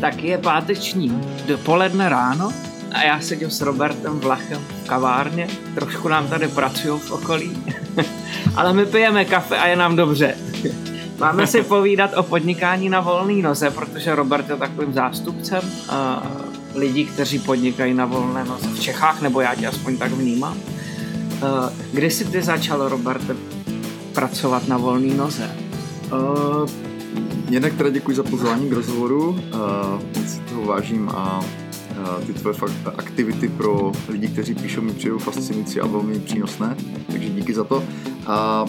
Tak je páteční dopoledne ráno a já sedím s Robertem Vlachem v kavárně. Trošku nám tady pracují v okolí, ale my pijeme kafe a je nám dobře. Máme si povídat o podnikání na volné noze, protože Robert je takovým zástupcem lidí, kteří podnikají na volné noze v Čechách, nebo já tě aspoň tak vnímám. Uh, kdy jsi ty začal, Robert, pracovat na volné noze? Uh, Jinak teda děkuji za pozvání k rozhovoru, uh, moc si toho vážím a ty tvoje fakt aktivity pro lidi, kteří píšou, mi přijou fascinující a velmi přínosné, takže díky za to. A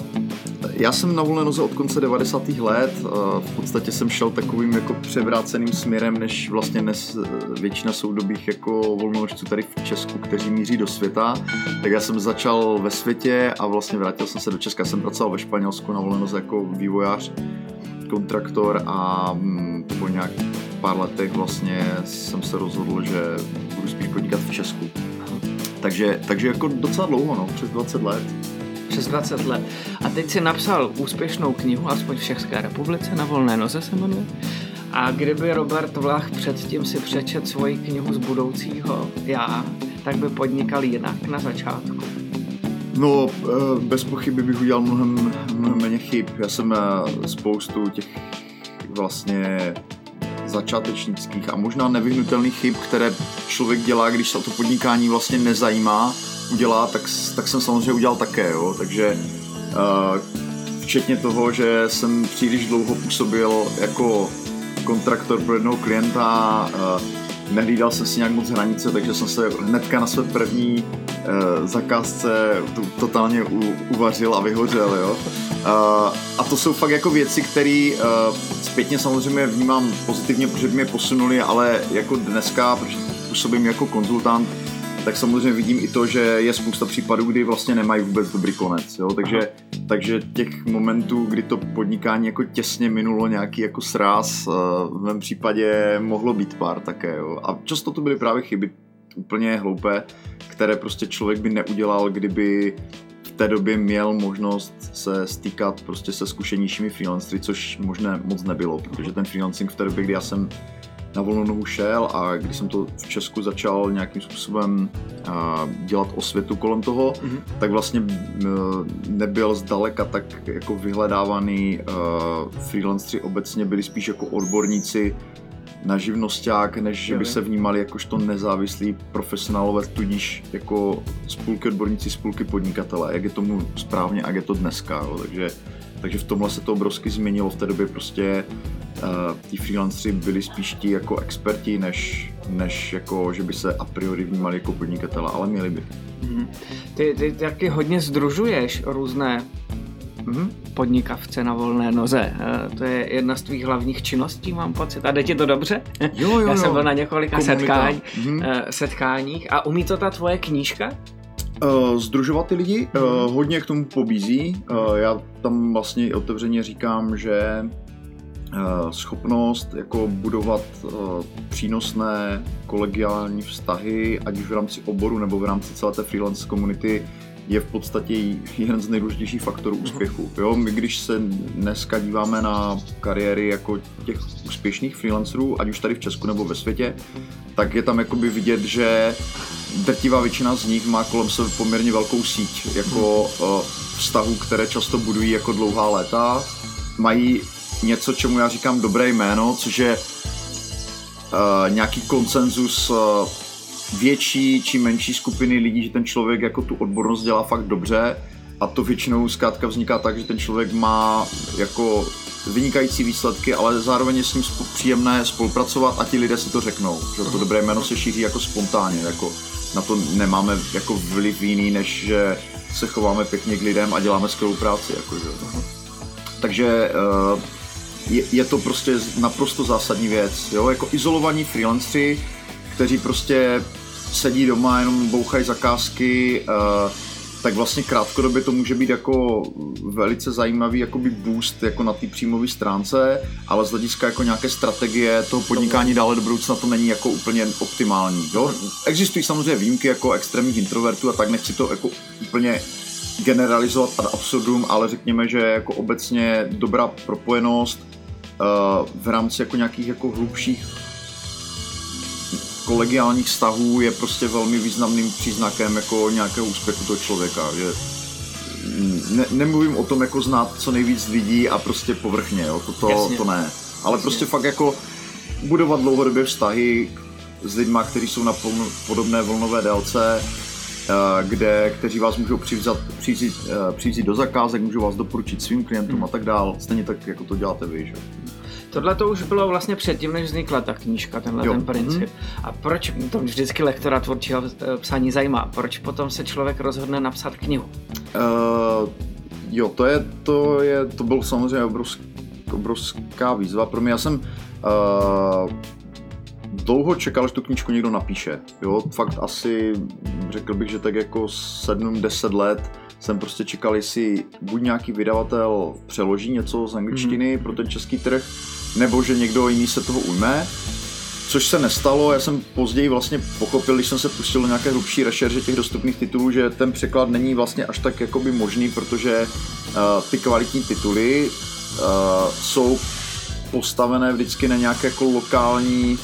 já jsem na volné noze od konce 90. let, v podstatě jsem šel takovým jako převráceným směrem, než vlastně dnes většina soudobých jako volnonožců tady v Česku, kteří míří do světa. Tak já jsem začal ve světě a vlastně vrátil jsem se do Česka. Jsem pracoval ve Španělsku na volné noze jako vývojář kontraktor a mm, po nějak pár letech vlastně jsem se rozhodl, že budu spíš podnikat v Česku. Takže, takže jako docela dlouho, no, přes 20 let. Přes 20 let. A teď si napsal úspěšnou knihu, aspoň v České republice, na volné noze se jmenuje. A kdyby Robert Vlach předtím si přečet svoji knihu z budoucího já, tak by podnikal jinak na začátku. No, eh, bez pochyby bych udělal mnohem, mnohem méně chyb. Já jsem eh, spoustu těch vlastně začátečnických a možná nevyhnutelných chyb, které člověk dělá, když se o to podnikání vlastně nezajímá, udělá, tak, tak jsem samozřejmě udělal také, jo. Takže uh, včetně toho, že jsem příliš dlouho působil jako kontraktor pro jednoho klienta, uh, nehlídal jsem si nějak moc hranice, takže jsem se hnedka na své první uh, zakázce to, totálně u, uvařil a vyhořel, jo. Uh, a to jsou fakt jako věci, které uh, zpětně samozřejmě vnímám pozitivně, protože mě posunuli, ale jako dneska, protože působím jako konzultant, tak samozřejmě vidím i to, že je spousta případů, kdy vlastně nemají vůbec dobrý konec, jo? Takže, takže těch momentů, kdy to podnikání jako těsně minulo nějaký jako sráz, eh, v mém případě mohlo být pár také, jo? A často to byly právě chyby úplně hloupé, které prostě člověk by neudělal, kdyby v té době měl možnost se stýkat prostě se zkušenějšími freelancery, což možné moc nebylo, protože ten freelancing v té době, kdy já jsem na volnou nohu šel a když jsem to v Česku začal nějakým způsobem dělat osvětu kolem toho, mm-hmm. tak vlastně nebyl zdaleka tak jako vyhledávaný freelanceri obecně byli spíš jako odborníci na živnosták, než že by se vnímali jakožto nezávislí profesionálové, tudíž jako spolky odborníci, spolky podnikatele, jak je tomu správně, jak je to dneska. Jo. Takže, takže v tomhle se to obrovsky změnilo v té době prostě uh, ti freelanceri byli spíš ti jako experti, než, než jako, že by se a priori vnímali jako podnikatele, ale měli by. Mm-hmm. Ty, ty taky hodně združuješ různé mm, podnikavce na volné noze. Uh, to je jedna z tvých hlavních činností, mám pocit. A jde ti to dobře? Jo, jo, Já jsem byl na několika setkání, Mhm. uh, setkáních. A umí to ta tvoje knížka? Uh, združovat ty lidi uh, hodně k tomu pobízí. Uh, já tam vlastně otevřeně říkám, že schopnost jako budovat přínosné kolegiální vztahy, ať už v rámci oboru nebo v rámci celé té freelance komunity, je v podstatě jeden z nejdůležitějších faktorů úspěchu. Jo, my když se dneska díváme na kariéry jako těch úspěšných freelancerů, ať už tady v Česku nebo ve světě, tak je tam jakoby vidět, že drtivá většina z nich má kolem sebe poměrně velkou síť jako uh, vztahů, které často budují jako dlouhá léta. Mají něco, čemu já říkám dobré jméno, což je uh, nějaký konsenzus uh, větší či menší skupiny lidí, že ten člověk jako tu odbornost dělá fakt dobře a to většinou zkrátka vzniká tak, že ten člověk má jako vynikající výsledky, ale zároveň je s ním příjemné spolupracovat a ti lidé si to řeknou. Že to dobré jméno se šíří jako spontánně, jako na to nemáme jako vliv jiný, než že se chováme pěkně k lidem a děláme skvělou práci. Jako, že. Takže uh, je, je, to prostě naprosto zásadní věc. Jo? Jako izolovaní freelanceri, kteří prostě sedí doma, jenom bouchají zakázky, uh, tak vlastně krátkodobě to může být jako velice zajímavý jakoby boost jako na té příjmové stránce, ale z hlediska jako nějaké strategie toho podnikání dále do budoucna to není jako úplně optimální. Jo? Existují samozřejmě výjimky jako extrémních introvertů a tak nechci to jako úplně generalizovat ad absurdum, ale řekněme, že jako obecně dobrá propojenost uh, v rámci jako nějakých jako hlubších kolegiálních vztahů je prostě velmi významným příznakem jako nějakého úspěchu toho člověka, že ne, nemluvím o tom jako znát co nejvíc lidí a prostě povrchně, jo, to, to, to ne, ale Jasně. prostě fakt jako budovat dlouhodobě vztahy s lidmi, kteří jsou na podobné vlnové délce, eh, kde, kteří vás můžou přivzat, přivzít, eh, přivzít do zakázek, můžou vás doporučit svým klientům hmm. a tak dál, stejně tak, jako to děláte vy, že? Tohle to už bylo vlastně předtím, než vznikla ta knížka, tenhle jo. ten princip. Mm-hmm. A proč, to vždycky lektora tvůrčího eh, psání zajímá, proč potom se člověk rozhodne napsat knihu? Uh, jo, to je, to je, to byl samozřejmě obrovský, obrovská výzva pro mě. Já jsem uh, dlouho čekal, že tu knížku někdo napíše. Jo, fakt asi řekl bych, že tak jako 7-10 let jsem prostě čekal, jestli buď nějaký vydavatel přeloží něco z angličtiny mm-hmm. pro ten český trh, nebo že někdo jiný se toho ujme. Což se nestalo, já jsem později vlastně pochopil, když jsem se pustil do nějaké hlubší rešerže těch dostupných titulů, že ten překlad není vlastně až tak jakoby možný, protože uh, ty kvalitní tituly uh, jsou postavené vždycky na nějaké jako lokální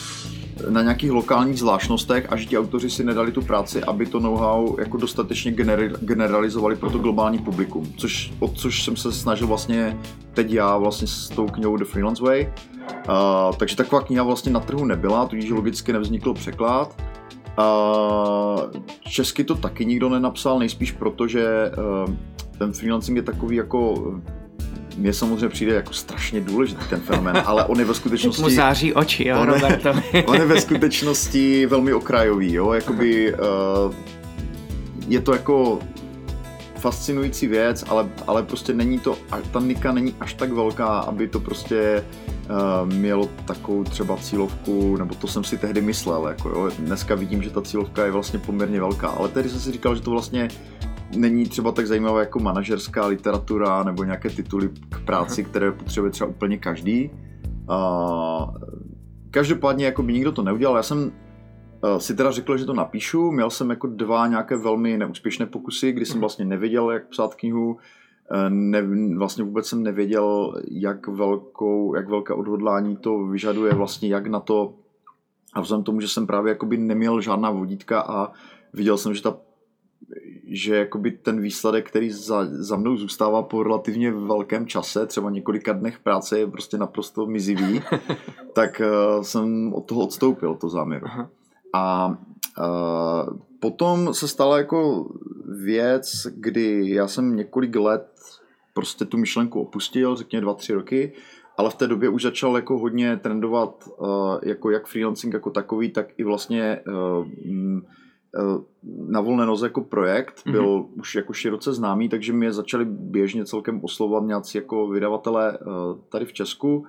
na nějakých lokálních zvláštnostech a že ti autoři si nedali tu práci, aby to know-how jako dostatečně generalizovali pro to globální publikum, což, o což jsem se snažil vlastně teď já vlastně s tou knihou The Freelance Way. Uh, takže taková kniha vlastně na trhu nebyla, tudíž logicky nevznikl překlad. Uh, česky to taky nikdo nenapsal, nejspíš proto, že uh, ten freelancing je takový jako mně samozřejmě přijde jako strašně důležitý ten fenomén, ale on je ve skutečnosti... Mu září oči, jo, on, Roberto. on je ve skutečnosti velmi okrajový, jo, jakoby uh, je to jako fascinující věc, ale, ale prostě není to, ta nika není až tak velká, aby to prostě uh, mělo takovou třeba cílovku, nebo to jsem si tehdy myslel, jako jo. Dneska vidím, že ta cílovka je vlastně poměrně velká, ale tehdy jsem si říkal, že to vlastně není třeba tak zajímavé jako manažerská literatura nebo nějaké tituly k práci, které potřebuje třeba úplně každý. Uh, každopádně jako by nikdo to neudělal. Já jsem uh, si teda řekl, že to napíšu. Měl jsem jako dva nějaké velmi neúspěšné pokusy, kdy jsem mhm. vlastně nevěděl, jak psát knihu. Ne, vlastně vůbec jsem nevěděl, jak, velkou, jak velké odhodlání to vyžaduje, vlastně jak na to a vzhledem tomu, že jsem právě jakoby neměl žádná vodítka a viděl jsem, že ta že jakoby ten výsledek, který za, za mnou zůstává po relativně velkém čase, třeba několika dnech práce, je prostě naprosto mizivý, tak uh, jsem od toho odstoupil, to záměru. Aha. A uh, potom se stala jako věc, kdy já jsem několik let prostě tu myšlenku opustil, řekněme dva, tři roky, ale v té době už začal jako hodně trendovat uh, jako jak freelancing jako takový, tak i vlastně uh, na volné noze jako projekt, byl mm-hmm. už jako široce známý, takže mě začali běžně celkem oslovovat nějací jako vydavatelé eh, tady v Česku.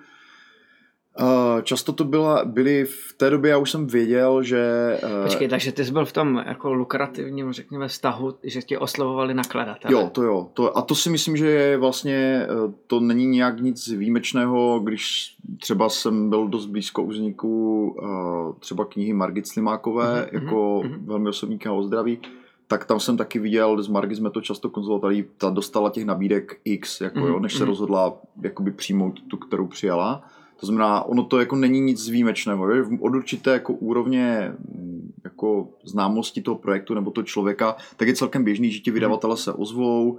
Eh, často to byla, byly v té době, já už jsem věděl, že... Počkej, takže ty jsi byl v tom jako lukrativním, řekněme, vztahu, že tě oslovovali nakladatelé. Jo, to jo. To, a to si myslím, že je vlastně, to není nějak nic výjimečného, když třeba jsem byl dost blízko uzniku třeba knihy Margit Slimákové, mm-hmm. jako mm-hmm. velmi osobní o zdraví, tak tam jsem taky viděl, s Margit jsme to často konzultovali, ta dostala těch nabídek X, jako mm-hmm. jo, než se mhm. rozhodla jakoby přijmout tu, kterou přijala. To znamená, ono to jako není nic výjimečného. Je? Od určité jako úrovně jako známosti toho projektu nebo toho člověka, tak je celkem běžný, že ti vydavatele se ozvou.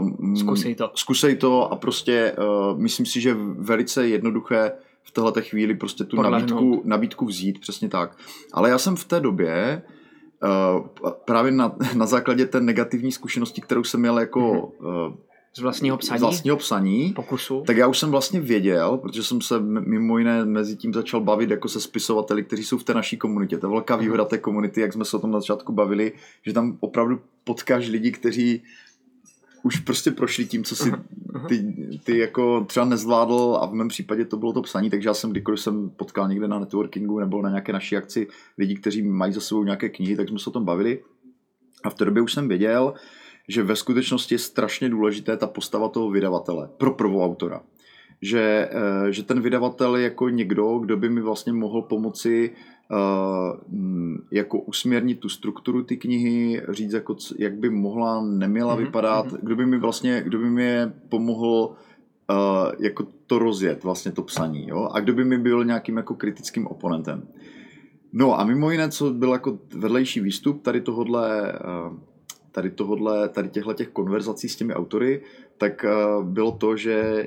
Um, zkusej to. Zkusej to a prostě uh, myslím si, že velice jednoduché v této chvíli prostě tu nabídku, nabídku vzít, přesně tak. Ale já jsem v té době uh, právě na, na základě té negativní zkušenosti, kterou jsem měl jako mm-hmm. uh, z vlastního psaní? Z vlastního psaní. Pokusu. Tak já už jsem vlastně věděl, protože jsem se mimo jiné mezi tím začal bavit jako se spisovateli, kteří jsou v té naší komunitě. To je velká výhoda té komunity, jak jsme se o tom na začátku bavili, že tam opravdu potkáš lidi, kteří už prostě prošli tím, co si ty, ty jako třeba nezvládl a v mém případě to bylo to psaní, takže já jsem kdykoliv jsem potkal někde na networkingu nebo na nějaké naší akci lidi, kteří mají za sebou nějaké knihy, tak jsme se o tom bavili. A v té době už jsem věděl, že ve skutečnosti je strašně důležité ta postava toho vydavatele pro prvoautora. Že, eh, že ten vydavatel je jako někdo, kdo by mi vlastně mohl pomoci uh, jako usměrnit tu strukturu ty knihy, říct, jako, jak by mohla, neměla mm-hmm. vypadat, kdo by mi vlastně, kdo by mi pomohl uh, jako to rozjet, vlastně to psaní, jo? a kdo by mi byl nějakým jako kritickým oponentem. No a mimo jiné, co byl jako vedlejší výstup tady tohodle, uh, tady tohodle, tady těchto těch konverzací s těmi autory, tak uh, bylo to, že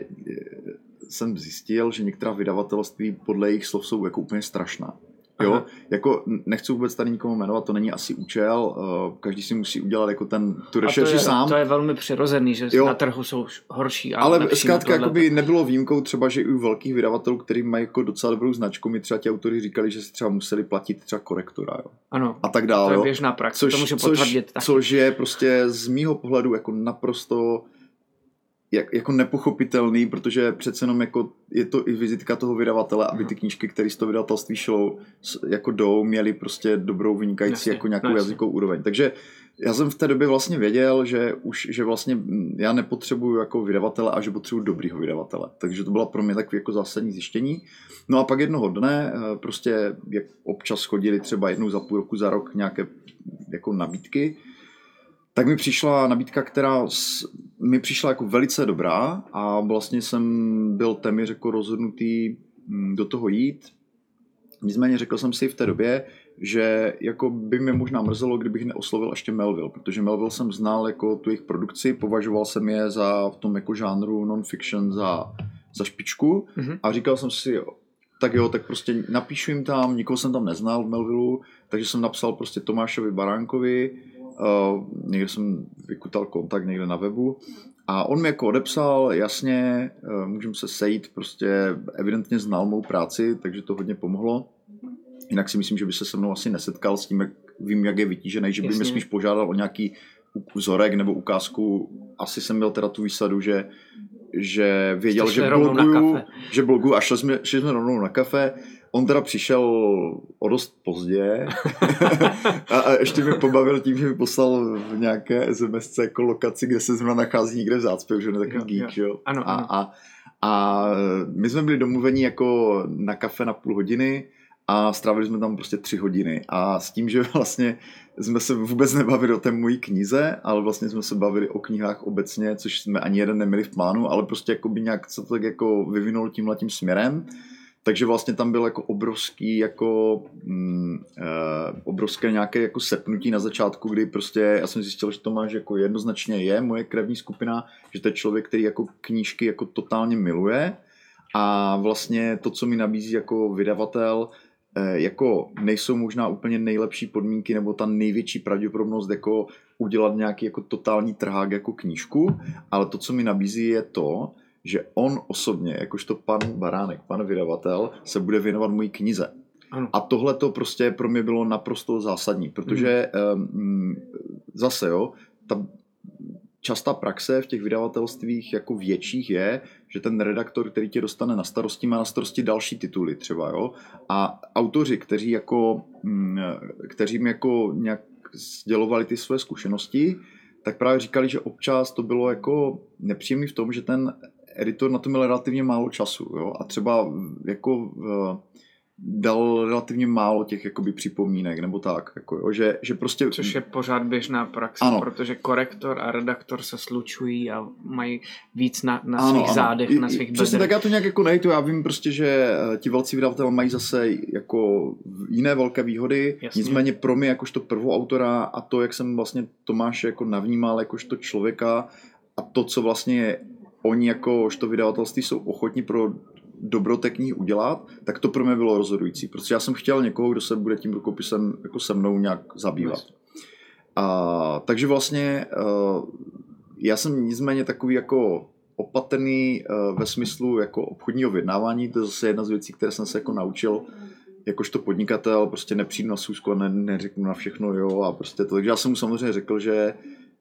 jsem zjistil, že některá vydavatelství podle jejich slov jsou jako úplně strašná. Jo, Aha. jako nechci vůbec tady nikomu jmenovat, to není asi účel, uh, každý si musí udělat jako ten, tu rešerši sám. To je velmi přirozený, že jo. na trhu jsou horší. A Ale zkrátka by nebylo výjimkou třeba, že i u velkých vydavatelů, který mají jako docela dobrou značku, mi třeba ti autory říkali, že si třeba museli platit třeba korektora. Jo. Ano, a tak dále. To je běžná praxe, což, to potvrdit. Což, což je prostě z mýho pohledu jako naprosto jak, jako nepochopitelný, protože přece jenom jako je to i vizitka toho vydavatele, aby ty knížky, které z toho vydavatelství šlo, jako jdou, měly prostě dobrou vynikající jasně, jako nějakou jasně. jazykovou úroveň. Takže já jsem v té době vlastně věděl, že už, že vlastně já nepotřebuju jako vydavatele a že potřebuji dobrýho vydavatele. Takže to bylo pro mě takové jako zásadní zjištění. No a pak jednoho dne eh, prostě, jak občas chodili třeba jednou za půl roku, za rok nějaké jako nabídky, tak mi přišla nabídka, která mi přišla jako velice dobrá a vlastně jsem byl téměř jako rozhodnutý mm, do toho jít. Nicméně řekl jsem si v té době, že jako by mě možná mrzelo, kdybych neoslovil ještě Melville, protože Melville jsem znal jako tu jejich produkci, považoval jsem je za v tom jako žánru non-fiction za, za špičku mm-hmm. a říkal jsem si, tak jo, tak prostě napíšu jim tam, nikoho jsem tam neznal v Melvillu, takže jsem napsal prostě Tomášovi Baránkovi, Uh, někde jsem vykutal kontakt někde na webu a on mi jako odepsal, jasně, uh, můžeme se sejít, prostě evidentně znal mou práci, takže to hodně pomohlo. Jinak si myslím, že by se se mnou asi nesetkal s tím, jak vím, jak je vytížený, že by mě spíš požádal o nějaký vzorek nebo ukázku. Asi jsem měl teda tu výsadu, že že věděl, že bloguju, že bloguju a šli jsme, šli jsme rovnou na kafe. On teda přišel o dost pozdě. A, a ještě mi pobavil tím, že mi poslal v nějaké SMS jako lokaci, kde se zrovna nachází někde v zácpě, že on je takový geek, jo. Ano, a, a, a my jsme byli domluveni jako na kafe na půl hodiny a strávili jsme tam prostě tři hodiny. A s tím, že vlastně jsme se vůbec nebavili o té mojí knize, ale vlastně jsme se bavili o knihách obecně, což jsme ani jeden neměli v plánu, ale prostě jako by nějak se to tak jako vyvinulo tímhle tím směrem. Takže vlastně tam byl jako obrovský, jako mm, e, obrovské nějaké jako sepnutí na začátku, kdy prostě já jsem zjistil, že Tomáš jako jednoznačně je moje krevní skupina, že to je člověk, který jako knížky jako totálně miluje. A vlastně to, co mi nabízí jako vydavatel, jako nejsou možná úplně nejlepší podmínky nebo ta největší pravděpodobnost jako udělat nějaký jako totální trhák jako knížku, ale to, co mi nabízí je to, že on osobně, jakožto pan Baránek, pan vydavatel, se bude věnovat mojí knize. Ano. A tohle to prostě pro mě bylo naprosto zásadní, protože mm. um, zase jo, ta častá praxe v těch vydavatelstvích jako větších je, že ten redaktor, který tě dostane na starosti, má na starosti další tituly třeba, jo. A autoři, kteří jako, mm, kteří mi jako nějak sdělovali ty své zkušenosti, tak právě říkali, že občas to bylo jako nepříjemný v tom, že ten editor na to měl relativně málo času, jo, a třeba jako dal relativně málo těch jakoby připomínek nebo tak, jako jo, že, že prostě... Což je pořád běžná praxe, ano. protože korektor a redaktor se slučují a mají víc na, na ano, svých ano. zádech, I, na svých bedrech. Přesně tak já to nějak jako nejdu, já vím prostě, že eh, ti velcí vydavatelé mají zase jako jiné velké výhody, Jasně. nicméně pro mě jakožto prvoautora a to, jak jsem vlastně Tomáše jako navnímal jakožto člověka a to, co vlastně oni jako to vydavatelství jsou ochotní pro dobro té knihy udělat, tak to pro mě bylo rozhodující, protože já jsem chtěl někoho, kdo se bude tím rukopisem jako se mnou nějak zabývat. A, takže vlastně uh, já jsem nicméně takový jako opatrný uh, ve smyslu jako obchodního vyjednávání, to je zase jedna z věcí, které jsem se jako naučil jakožto podnikatel, prostě nepřijdu na sůzku a ne, neřeknu na všechno jo a prostě to. Takže já jsem mu samozřejmě řekl, že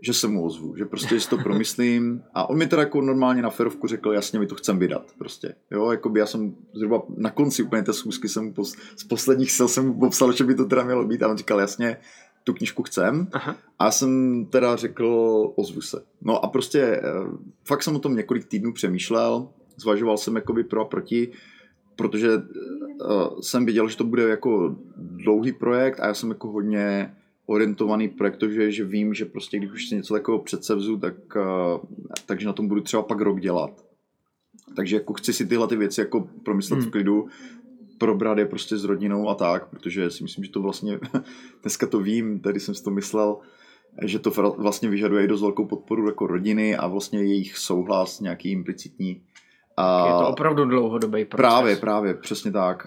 že se mu ozvu, že prostě si to promyslím a on mi teda jako normálně na ferovku řekl, jasně, my to chcem vydat prostě, jo, jako by já jsem zhruba na konci úplně té schůzky jsem pos, z posledních sil jsem mu popsal, že by to teda mělo být a on říkal, jasně, tu knižku chcem. Aha. A já jsem teda řekl, ozvu se. No a prostě eh, fakt jsem o tom několik týdnů přemýšlel, zvažoval jsem jakoby pro a proti, protože uh, jsem viděl, že to bude jako dlouhý projekt a já jsem jako hodně orientovaný projekt, že, že vím, že prostě když už si něco takového předsevzu, tak, uh, takže na tom budu třeba pak rok dělat. Takže jako chci si tyhle ty věci jako promyslet hmm. v klidu, probrat je prostě s rodinou a tak, protože si myslím, že to vlastně, dneska to vím, tady jsem si to myslel, že to vlastně vyžaduje i dost velkou podporu jako rodiny a vlastně jejich souhlas nějaký implicitní. A je to opravdu dlouhodobý proces. Právě, právě, přesně tak.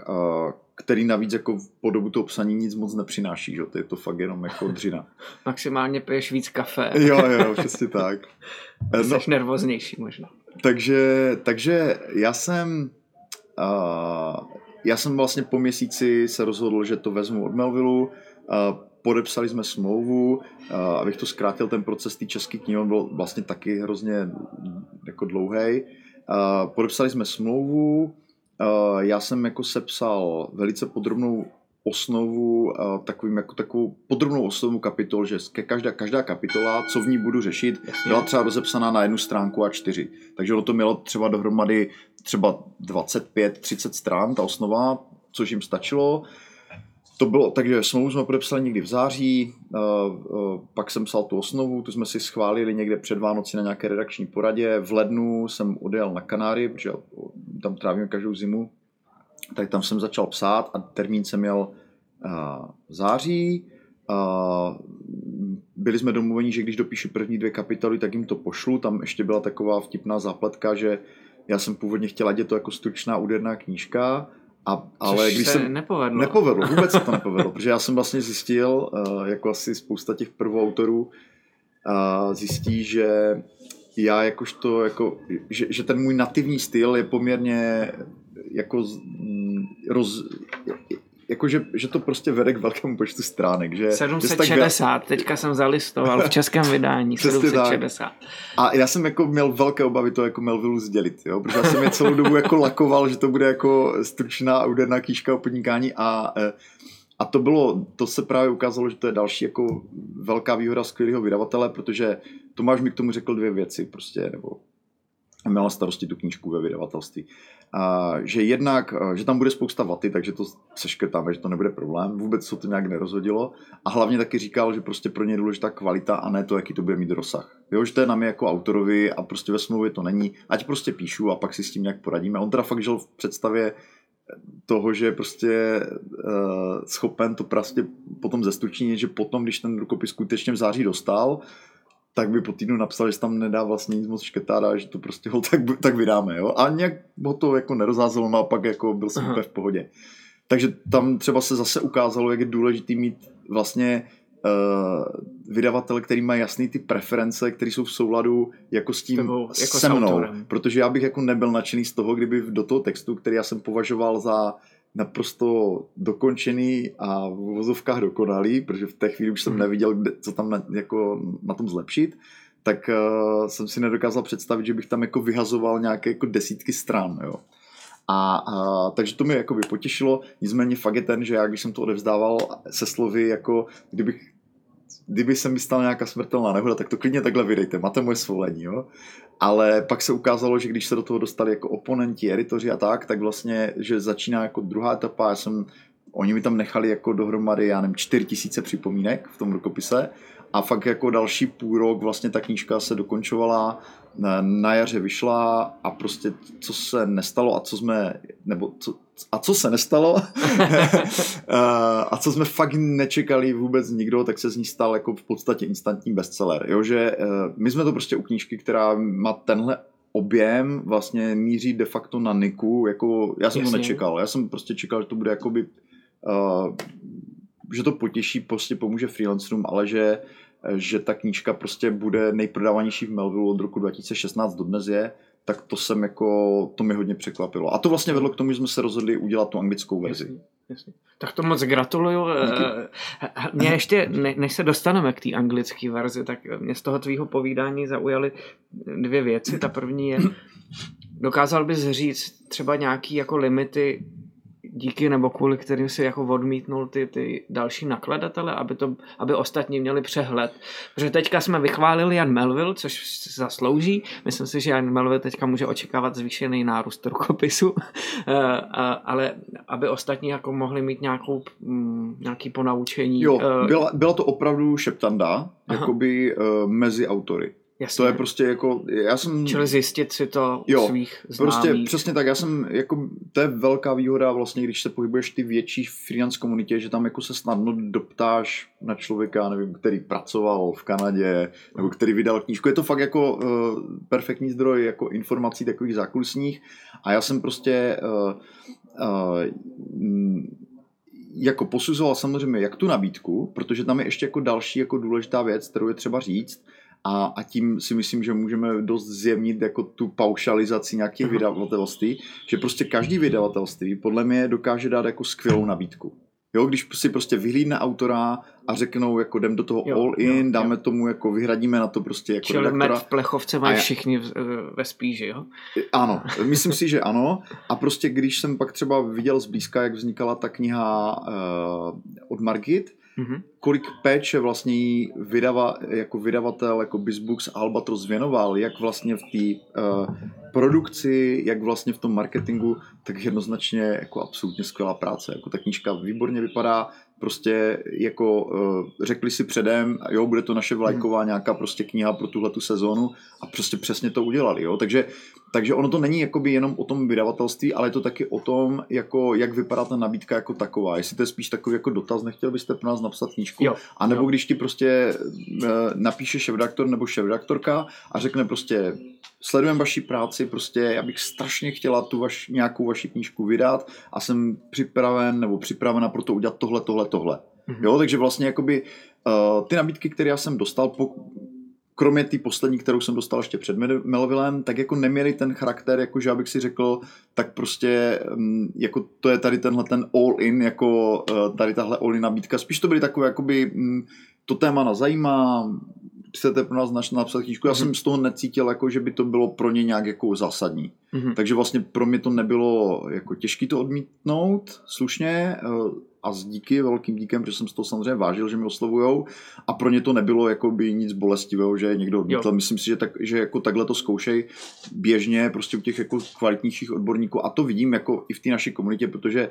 Který navíc jako po dobu toho psaní nic moc nepřináší, že? To je to fakt jenom jako dřina. Maximálně piješ víc kafe. jo, jo, přesně tak. Jsi no, nervóznější možná. Takže, takže já jsem uh, já jsem vlastně po měsíci se rozhodl, že to vezmu od Melvillu, podepsali jsme smlouvu, abych to zkrátil, ten proces té české knihy, on byl vlastně taky hrozně jako dlouhý. Podepsali jsme smlouvu, já jsem jako sepsal velice podrobnou osnovu, takovým jako takovou podrobnou osnovu kapitol, že každá, každá kapitola, co v ní budu řešit, byla třeba rozepsaná na jednu stránku a čtyři. Takže ono to mělo třeba dohromady třeba 25-30 strán, ta osnova, což jim stačilo. To bylo, takže smlouvu jsme podepsali někdy v září, uh, uh, pak jsem psal tu osnovu, tu jsme si schválili někde před Vánoci na nějaké redakční poradě. V lednu jsem odjel na Kanáry, protože tam trávím každou zimu, tak tam jsem začal psát a termín jsem měl uh, v září. Byli jsme domluveni, že když dopíšu první dvě kapitoly, tak jim to pošlu. Tam ještě byla taková vtipná zápletka, že já jsem původně chtěla, je to jako stručná úderná knížka, a, ale Což když se jsem nepovedlo. Nepovedlo, vůbec se to nepovedlo, protože já jsem vlastně zjistil, uh, jako asi spousta těch prvoautorů, uh, zjistí, že já jakožto, jako, že, že ten můj nativní styl je poměrně jako roz, jako že, že to prostě vede k velkému počtu stránek. Že, 760, že teďka jsem zalistoval v českém vydání, 760. A já jsem jako měl velké obavy to jako Melvillu sdělit, jo? protože já jsem je celou dobu jako lakoval, že to bude jako stručná a úderná kýška o podnikání a e, a to bylo, to se právě ukázalo, že to je další jako velká výhoda skvělého vydavatele, protože Tomáš mi k tomu řekl dvě věci, prostě, nebo měla starosti tu knížku ve vydavatelství že jednak, že tam bude spousta vaty, takže to seškrtáme, že to nebude problém. Vůbec se to nějak nerozhodilo. A hlavně taky říkal, že prostě pro ně je důležitá kvalita a ne to, jaký to bude mít rozsah. Jo, že to je na mě jako autorovi a prostě ve smlouvě to není. Ať prostě píšu a pak si s tím nějak poradíme. On teda fakt žil v představě toho, že je prostě uh, schopen to prostě potom zestručnit, že potom, když ten rukopis skutečně v září dostal, tak by po týdnu napsal, že tam nedá vlastně nic moc škrtat a že to prostě ho tak, tak vydáme, jo. A nějak ho to jako nerozházelo, naopak jako byl jsem úplně v pohodě. Takže tam třeba se zase ukázalo, jak je důležitý mít vlastně uh, vydavatel, který má jasný ty preference, které jsou v souladu jako s tím Tebou, jako se mnou. Protože já bych jako nebyl nadšený z toho, kdyby do toho textu, který já jsem považoval za naprosto dokončený a v vozovkách dokonalý, protože v té chvíli už jsem hmm. neviděl, kde, co tam na, jako na tom zlepšit, tak uh, jsem si nedokázal představit, že bych tam jako vyhazoval nějaké jako desítky stran, jo. A, a takže to mě jako by potěšilo, nicméně fakt je ten, že já když jsem to odevzdával se slovy jako kdybych kdyby se mi stala nějaká smrtelná nehoda, tak to klidně takhle vydejte, máte moje svolení, jo. Ale pak se ukázalo, že když se do toho dostali jako oponenti, editoři a tak, tak vlastně, že začíná jako druhá etapa, já jsem, oni mi tam nechali jako dohromady, já nevím, čtyři tisíce připomínek v tom rukopise. A fakt jako další půl rok vlastně ta knížka se dokončovala, na jaře vyšla a prostě co se nestalo a co jsme, nebo co, a co se nestalo a co jsme fakt nečekali vůbec nikdo, tak se z ní stal jako v podstatě instantní bestseller. Jo, že eh, my jsme to prostě u knížky, která má tenhle objem vlastně míří de facto na Niku, jako já jsem Jasně. to nečekal, já jsem prostě čekal, že to bude jakoby uh, že to potěší, prostě pomůže freelancerům, ale že že ta knížka prostě bude nejprodávanější v Melvillu od roku 2016 do dnes je, tak to jsem jako, to mi hodně překvapilo. A to vlastně vedlo k tomu, že jsme se rozhodli udělat tu anglickou verzi. Jasně, jasně. Tak to moc gratuluju. Eh, mě ještě, než se dostaneme k té anglické verzi, tak mě z toho tvýho povídání zaujaly dvě věci. Ta první je, dokázal bys říct třeba nějaký jako limity, díky nebo kvůli kterým si jako odmítnul ty, ty další nakladatele, aby, to, aby ostatní měli přehled. Protože teďka jsme vychválili Jan Melville, což zaslouží. Myslím si, že Jan Melville teďka může očekávat zvýšený nárůst rukopisu, eh, ale aby ostatní jako mohli mít nějakou, mm, nějaký ponaučení. Jo, eh, byla, byla to opravdu šeptanda, Aha. jakoby uh, mezi autory. Jasně. To je prostě jako, já jsem... Čili zjistit si to u jo, svých známých. prostě přesně tak, já jsem, jako, to je velká výhoda vlastně, když se pohybuješ ty větší freelance komunitě, že tam jako se snadno doptáš na člověka, nevím, který pracoval v Kanadě, nebo který vydal knížku. Je to fakt jako uh, perfektní zdroj jako informací takových zákulisních a já jsem prostě uh, uh, jako posuzoval samozřejmě jak tu nabídku, protože tam je ještě jako další jako důležitá věc, kterou je třeba říct, a, a tím si myslím, že můžeme dost zjemnit jako tu paušalizaci nějakých vydavatelství, že prostě každý vydavatelství podle mě dokáže dát jako skvělou nabídku. Jo, když si prostě vyhlídne autora a řeknou, jako jdem do toho jo, all in, jo, dáme jo. tomu, jako vyhradíme na to prostě jako Čili redaktora. v plechovce mají všichni ve spíži, jo? Ano, myslím si, že ano. A prostě když jsem pak třeba viděl zblízka, jak vznikala ta kniha uh, od Margit, mm-hmm. kolik péče vlastně jí vydava, jako vydavatel, jako Bizbooks Albatros věnoval, jak vlastně v té uh, produkci, jak vlastně v tom marketingu, tak jednoznačně jako absolutně skvělá práce. Jako ta knížka výborně vypadá, prostě jako uh, řekli si předem, jo, bude to naše vlajková hmm. nějaká prostě kniha pro tuhle tu sezónu a prostě přesně to udělali, jo, takže, takže ono to není jakoby jenom o tom vydavatelství, ale je to taky o tom, jako, jak vypadá ta nabídka jako taková, jestli to je spíš takový jako dotaz, nechtěl byste pro nás napsat knížku, jo. a nebo jo. když ti prostě uh, napíše šéf-redaktor nebo šéf-redaktorka a řekne prostě sledujeme vaši práci, prostě já bych strašně chtěla tu vaš, nějakou vaši knížku vydat a jsem připraven nebo připravena pro to udělat tohle, tohle, tohle. Mm-hmm. Jo, takže vlastně jakoby uh, ty nabídky, které já jsem dostal, po, kromě té poslední, kterou jsem dostal ještě před Melvillem, tak jako neměli ten charakter, jako že abych si řekl, tak prostě um, jako to je tady tenhle ten all in, jako uh, tady tahle all in nabídka. Spíš to byly takové jakoby um, to téma nás zajímá, chcete pro nás napsat knížku. Já mm-hmm. jsem z toho necítil, jako, že by to bylo pro ně nějak jako zásadní. Mm-hmm. Takže vlastně pro mě to nebylo jako těžké to odmítnout slušně eh, a s díky, velkým díkem, protože jsem z toho samozřejmě vážil, že mi oslovujou a pro ně to nebylo jako by nic bolestivého, že někdo odmítl. Myslím si, že, tak, že jako takhle to zkoušej běžně prostě u těch jako kvalitnějších odborníků a to vidím jako i v té naší komunitě, protože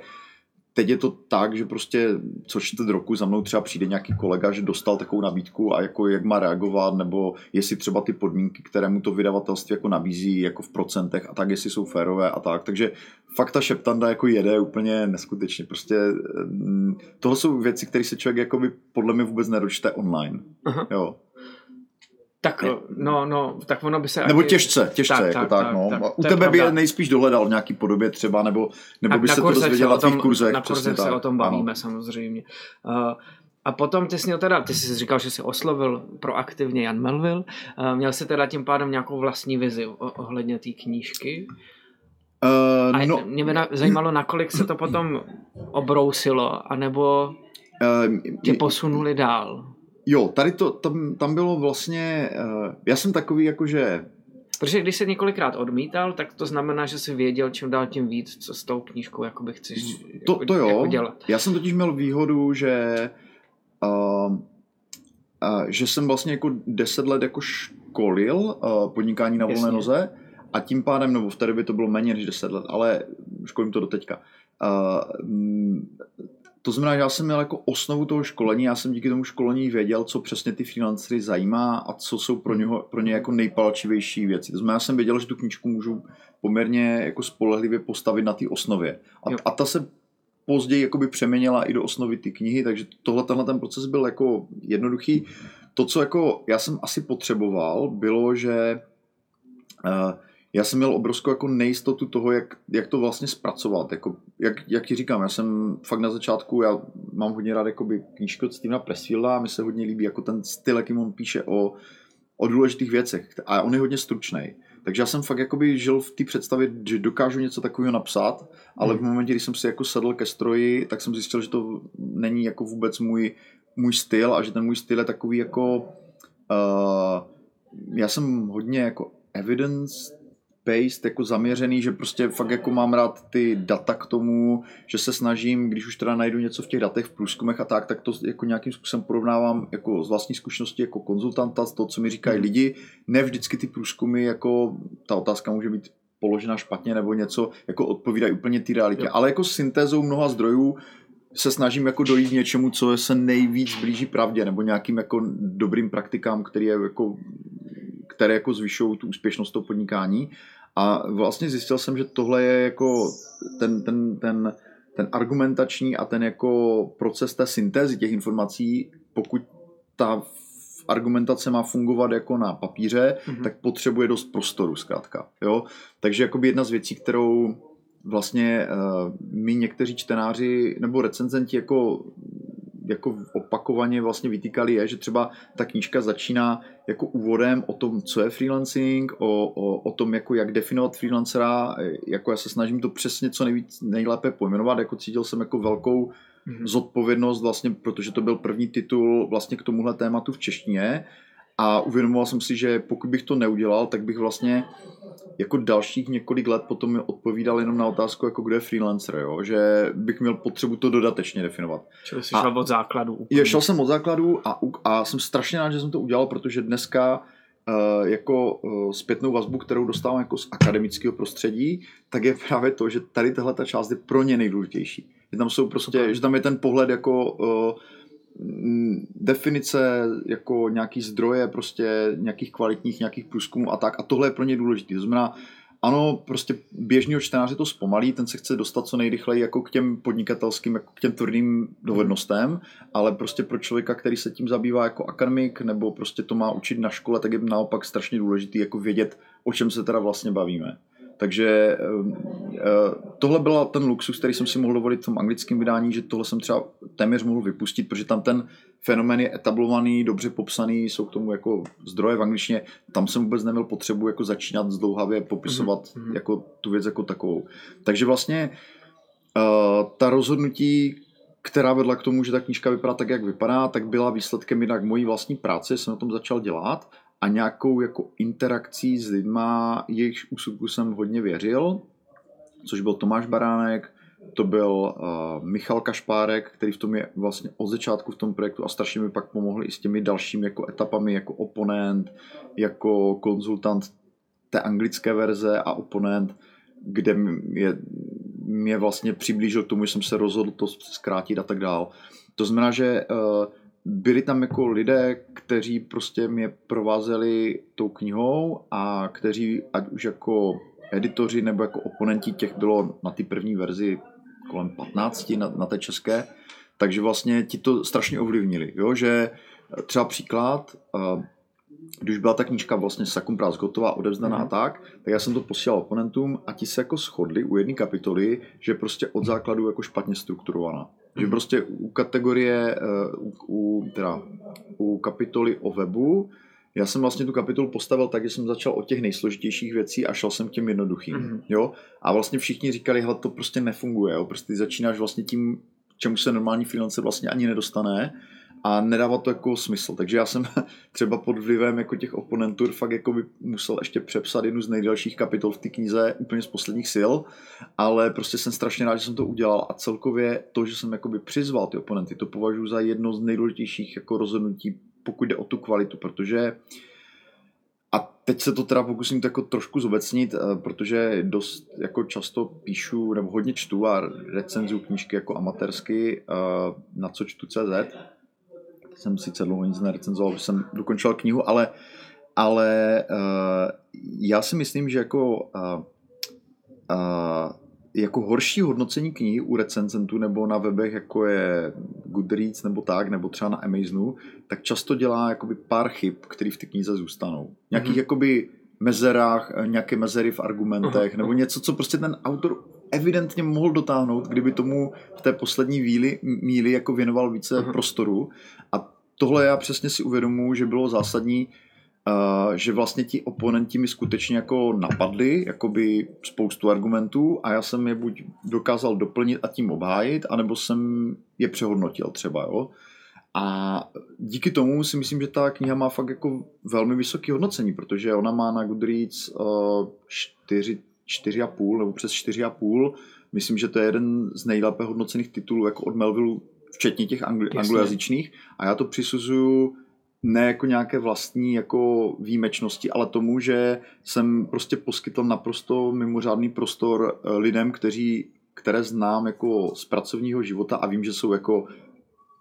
teď je to tak, že prostě co čtvrt roku za mnou třeba přijde nějaký kolega, že dostal takovou nabídku a jako jak má reagovat, nebo jestli třeba ty podmínky, které mu to vydavatelství jako nabízí jako v procentech a tak, jestli jsou férové a tak. Takže fakt ta šeptanda jako jede úplně neskutečně. Prostě mm, tohle jsou věci, které se člověk jako by podle mě vůbec nedočte online. Aha. Jo. Tak, no, no, tak ono by se... Nebo těžce, těžce, tak, jako tak, tak, tak no. Tak, U tebe by je nejspíš dohledal v nějaký podobě třeba, nebo, nebo by se to dozvěděl na tvých kurzech. Na kurzech se tak. o tom bavíme ano. samozřejmě. Uh, a potom ty jsi měl teda, ty jsi říkal, že jsi oslovil proaktivně Jan Melville, uh, měl jsi teda tím pádem nějakou vlastní vizi ohledně té knížky? Uh, a no, mě by na, zajímalo, nakolik se to potom obrousilo, anebo tě posunuli dál. Jo, tady to, tam, tam bylo vlastně, uh, já jsem takový jakože... Protože když se několikrát odmítal, tak to znamená, že jsi věděl čím dál tím víc, co s tou knížkou jakoby chceš to, jako, to jo. Jako dělat. Já jsem totiž měl výhodu, že uh, uh, že jsem vlastně jako deset let jako školil uh, podnikání na volné Jasně. noze a tím pádem, nebo v té době to bylo méně než deset let, ale školím to do teďka. Uh, to znamená, že já jsem měl jako osnovu toho školení, já jsem díky tomu školení věděl, co přesně ty financery zajímá a co jsou pro, něho, pro ně jako nejpalčivější věci. To znamená, já jsem věděl, že tu knížku můžu poměrně jako spolehlivě postavit na té osnově. A, a ta se později jakoby přeměnila i do osnovy ty knihy, takže tohle tenhle ten proces byl jako jednoduchý. To, co jako já jsem asi potřeboval, bylo, že uh, já jsem měl obrovskou jako nejistotu toho, jak, jak to vlastně zpracovat. Jako, jak, jak ti říkám, já jsem fakt na začátku, já mám hodně rád jakoby knížky od Stevena Pressfielda a mi se hodně líbí jako ten styl, jakým on píše o, o důležitých věcech. A on je hodně stručný. Takže já jsem fakt jakoby žil v té představě, že dokážu něco takového napsat, ale v hmm. momentě, kdy jsem si jako sedl ke stroji, tak jsem zjistil, že to není jako vůbec můj, můj styl a že ten můj styl je takový jako... Uh, já jsem hodně jako evidence based, jako zaměřený, že prostě fakt jako mám rád ty data k tomu, že se snažím, když už teda najdu něco v těch datech, v průzkumech a tak, tak to jako nějakým způsobem porovnávám jako z vlastní zkušenosti jako konzultanta, z toho, co mi říkají hmm. lidi. Ne vždycky ty průzkumy, jako ta otázka může být položena špatně nebo něco, jako odpovídají úplně ty realitě. Jo. Ale jako syntézou mnoha zdrojů se snažím jako dojít něčemu, co se nejvíc blíží pravdě, nebo nějakým jako dobrým praktikám, který je jako, které jako zvyšují tu úspěšnost toho podnikání. A vlastně zjistil jsem, že tohle je jako ten, ten, ten, ten argumentační a ten jako proces té syntézy těch informací, pokud ta argumentace má fungovat jako na papíře, mm-hmm. tak potřebuje dost prostoru zkrátka. Jo? Takže jakoby jedna z věcí, kterou vlastně uh, my někteří čtenáři nebo recenzenti jako jako opakovaně vlastně vytýkali je, že třeba ta knížka začíná jako úvodem o tom, co je freelancing, o, o, o tom, jako jak definovat freelancera, jako já se snažím to přesně co nejvíc, nejlépe pojmenovat, jako cítil jsem jako velkou mm-hmm. zodpovědnost vlastně, protože to byl první titul vlastně k tomuhle tématu v češtině a uvědomoval jsem si, že pokud bych to neudělal, tak bych vlastně jako dalších několik let potom mi odpovídal jenom na otázku, jako kdo je freelancer, jo? že bych měl potřebu to dodatečně definovat. Čili jsi šel od základu. Je, šel jsem od základu a, a jsem strašně rád, že jsem to udělal, protože dneska uh, jako uh, zpětnou vazbu, kterou dostávám jako z akademického prostředí, tak je právě to, že tady tahle ta část je pro ně nejdůležitější. Že tam jsou prostě, Super. že tam je ten pohled jako uh, definice jako nějaký zdroje prostě nějakých kvalitních nějakých průzkumů a tak a tohle je pro ně důležité. To znamená, ano, prostě běžného čtenáře to zpomalí, ten se chce dostat co nejrychleji jako k těm podnikatelským, jako k těm tvrdým dovednostem, ale prostě pro člověka, který se tím zabývá jako akademik nebo prostě to má učit na škole, tak je naopak strašně důležitý jako vědět, o čem se teda vlastně bavíme. Takže ehm, eh, tohle byl ten luxus, který jsem si mohl dovolit v tom anglickém vydání, že tohle jsem třeba téměř mohl vypustit, protože tam ten fenomén je etablovaný, dobře popsaný, jsou k tomu jako zdroje v angličtině. Tam jsem vůbec neměl potřebu jako začínat zdlouhavě popisovat mm-hmm. jako tu věc jako takovou. Takže vlastně uh, ta rozhodnutí, která vedla k tomu, že ta knížka vypadá tak, jak vypadá, tak byla výsledkem jinak mojí vlastní práce, jsem na tom začal dělat a nějakou jako interakcí s lidma, jejichž úsudku jsem hodně věřil, což byl Tomáš Baránek, to byl uh, Michal Kašpárek, který v tom je vlastně od začátku v tom projektu a strašně mi pak pomohli i s těmi dalšími jako etapami, jako oponent, jako konzultant té anglické verze a oponent, kde mě, mě vlastně přiblížil k tomu, že jsem se rozhodl to zkrátit a tak dál. To znamená, že uh, byli tam jako lidé, kteří prostě mě provázeli tou knihou a kteří, ať už jako editoři nebo jako oponenti, těch bylo na ty první verzi kolem 15 na, na té české, takže vlastně ti to strašně ovlivnili, jo? že třeba příklad, když byla ta knížka vlastně Sakumpras gotová, odevzdaná mm-hmm. tak, tak já jsem to posílal oponentům a ti se jako shodli u jedné kapitoly, že prostě od základu jako špatně strukturovaná. Že prostě u kategorie, eh, u, u, teda, u kapitoly o webu, já jsem vlastně tu kapitolu postavil tak, že jsem začal od těch nejsložitějších věcí a šel jsem k těm jednoduchým. Mm-hmm. Jo? A vlastně všichni říkali, že to prostě nefunguje. Jo? Prostě ty začínáš vlastně tím, čemu se normální freelancer vlastně ani nedostane a nedává to jako smysl. Takže já jsem třeba pod vlivem jako těch oponentů fakt jako by musel ještě přepsat jednu z nejdelších kapitol v té knize úplně z posledních sil, ale prostě jsem strašně rád, že jsem to udělal a celkově to, že jsem jako by přizval ty oponenty, to považuji za jedno z nejdůležitějších jako rozhodnutí, pokud jde o tu kvalitu, protože a teď se to teda pokusím to jako trošku zobecnit, eh, protože dost jako často píšu nebo hodně čtu a recenzuju knížky jako amatérsky eh, na co čtu CZ jsem sice dlouho nic nerecenzoval, že jsem dokončil knihu, ale, ale uh, já si myslím, že jako, uh, uh, jako horší hodnocení knihy u recenzentů nebo na webech, jako je Goodreads nebo tak, nebo třeba na Amazonu, tak často dělá jakoby pár chyb, které v té knize zůstanou. Nějakých mm-hmm. jakoby mezerách, nějaké mezery v argumentech, uh-huh. nebo něco, co prostě ten autor evidentně mohl dotáhnout, kdyby tomu v té poslední víli, míli jako věnoval více uh-huh. prostoru. A tohle já přesně si uvědomuji, že bylo zásadní, uh, že vlastně ti oponenti mi skutečně jako napadli, jakoby spoustu argumentů a já jsem je buď dokázal doplnit a tím obhájit, anebo jsem je přehodnotil třeba, jo. A díky tomu si myslím, že ta kniha má fakt jako velmi vysoké hodnocení, protože ona má na Goodreads uh, 4, 4,5 nebo přes 4,5. Myslím, že to je jeden z nejlépe hodnocených titulů jako od Melvillu, včetně těch angl- anglojazyčných. A já to přisuzuju ne jako nějaké vlastní jako výjimečnosti, ale tomu, že jsem prostě poskytl naprosto mimořádný prostor eh, lidem, kteří, které znám jako z pracovního života a vím, že jsou jako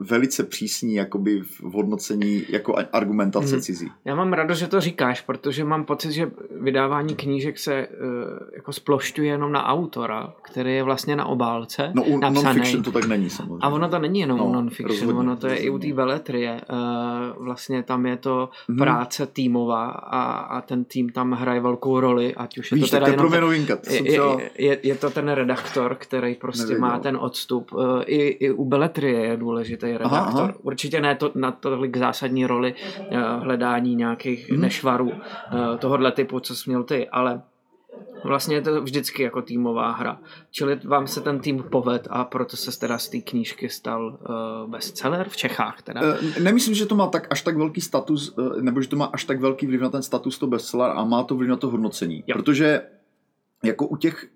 velice přísní jakoby v hodnocení jako argumentace hmm. cizí. Já mám radost, že to říkáš, protože mám pocit, že vydávání knížek se uh, jako splošťuje jenom na autora, který je vlastně na obálce No u non-fiction to tak není samozřejmě. A ono to není jenom no, u non-fiction, ono to je i u té veletrie. Uh, vlastně tam je to hmm. práce týmová a, a ten tým tam hraje velkou roli, ať už je Víš, to teda to je pro mě novinka. Je, je, je, je to ten redaktor, který prostě Nevěděl. má ten odstup. Uh, i, I u beletrie je důležitý redaktor. Aha, aha. Určitě ne to, na tolik zásadní roli uh, hledání nějakých hmm. nešvarů uh, tohohle typu, co jsi měl ty, ale Vlastně je to vždycky jako týmová hra. Čili vám se ten tým poved a proto se teda z té knížky stal uh, bestseller v Čechách teda. Nemyslím, že to má tak až tak velký status, nebo že to má až tak velký vliv na ten status to bestseller a má to vliv na to hodnocení. Jo. Protože jako u těch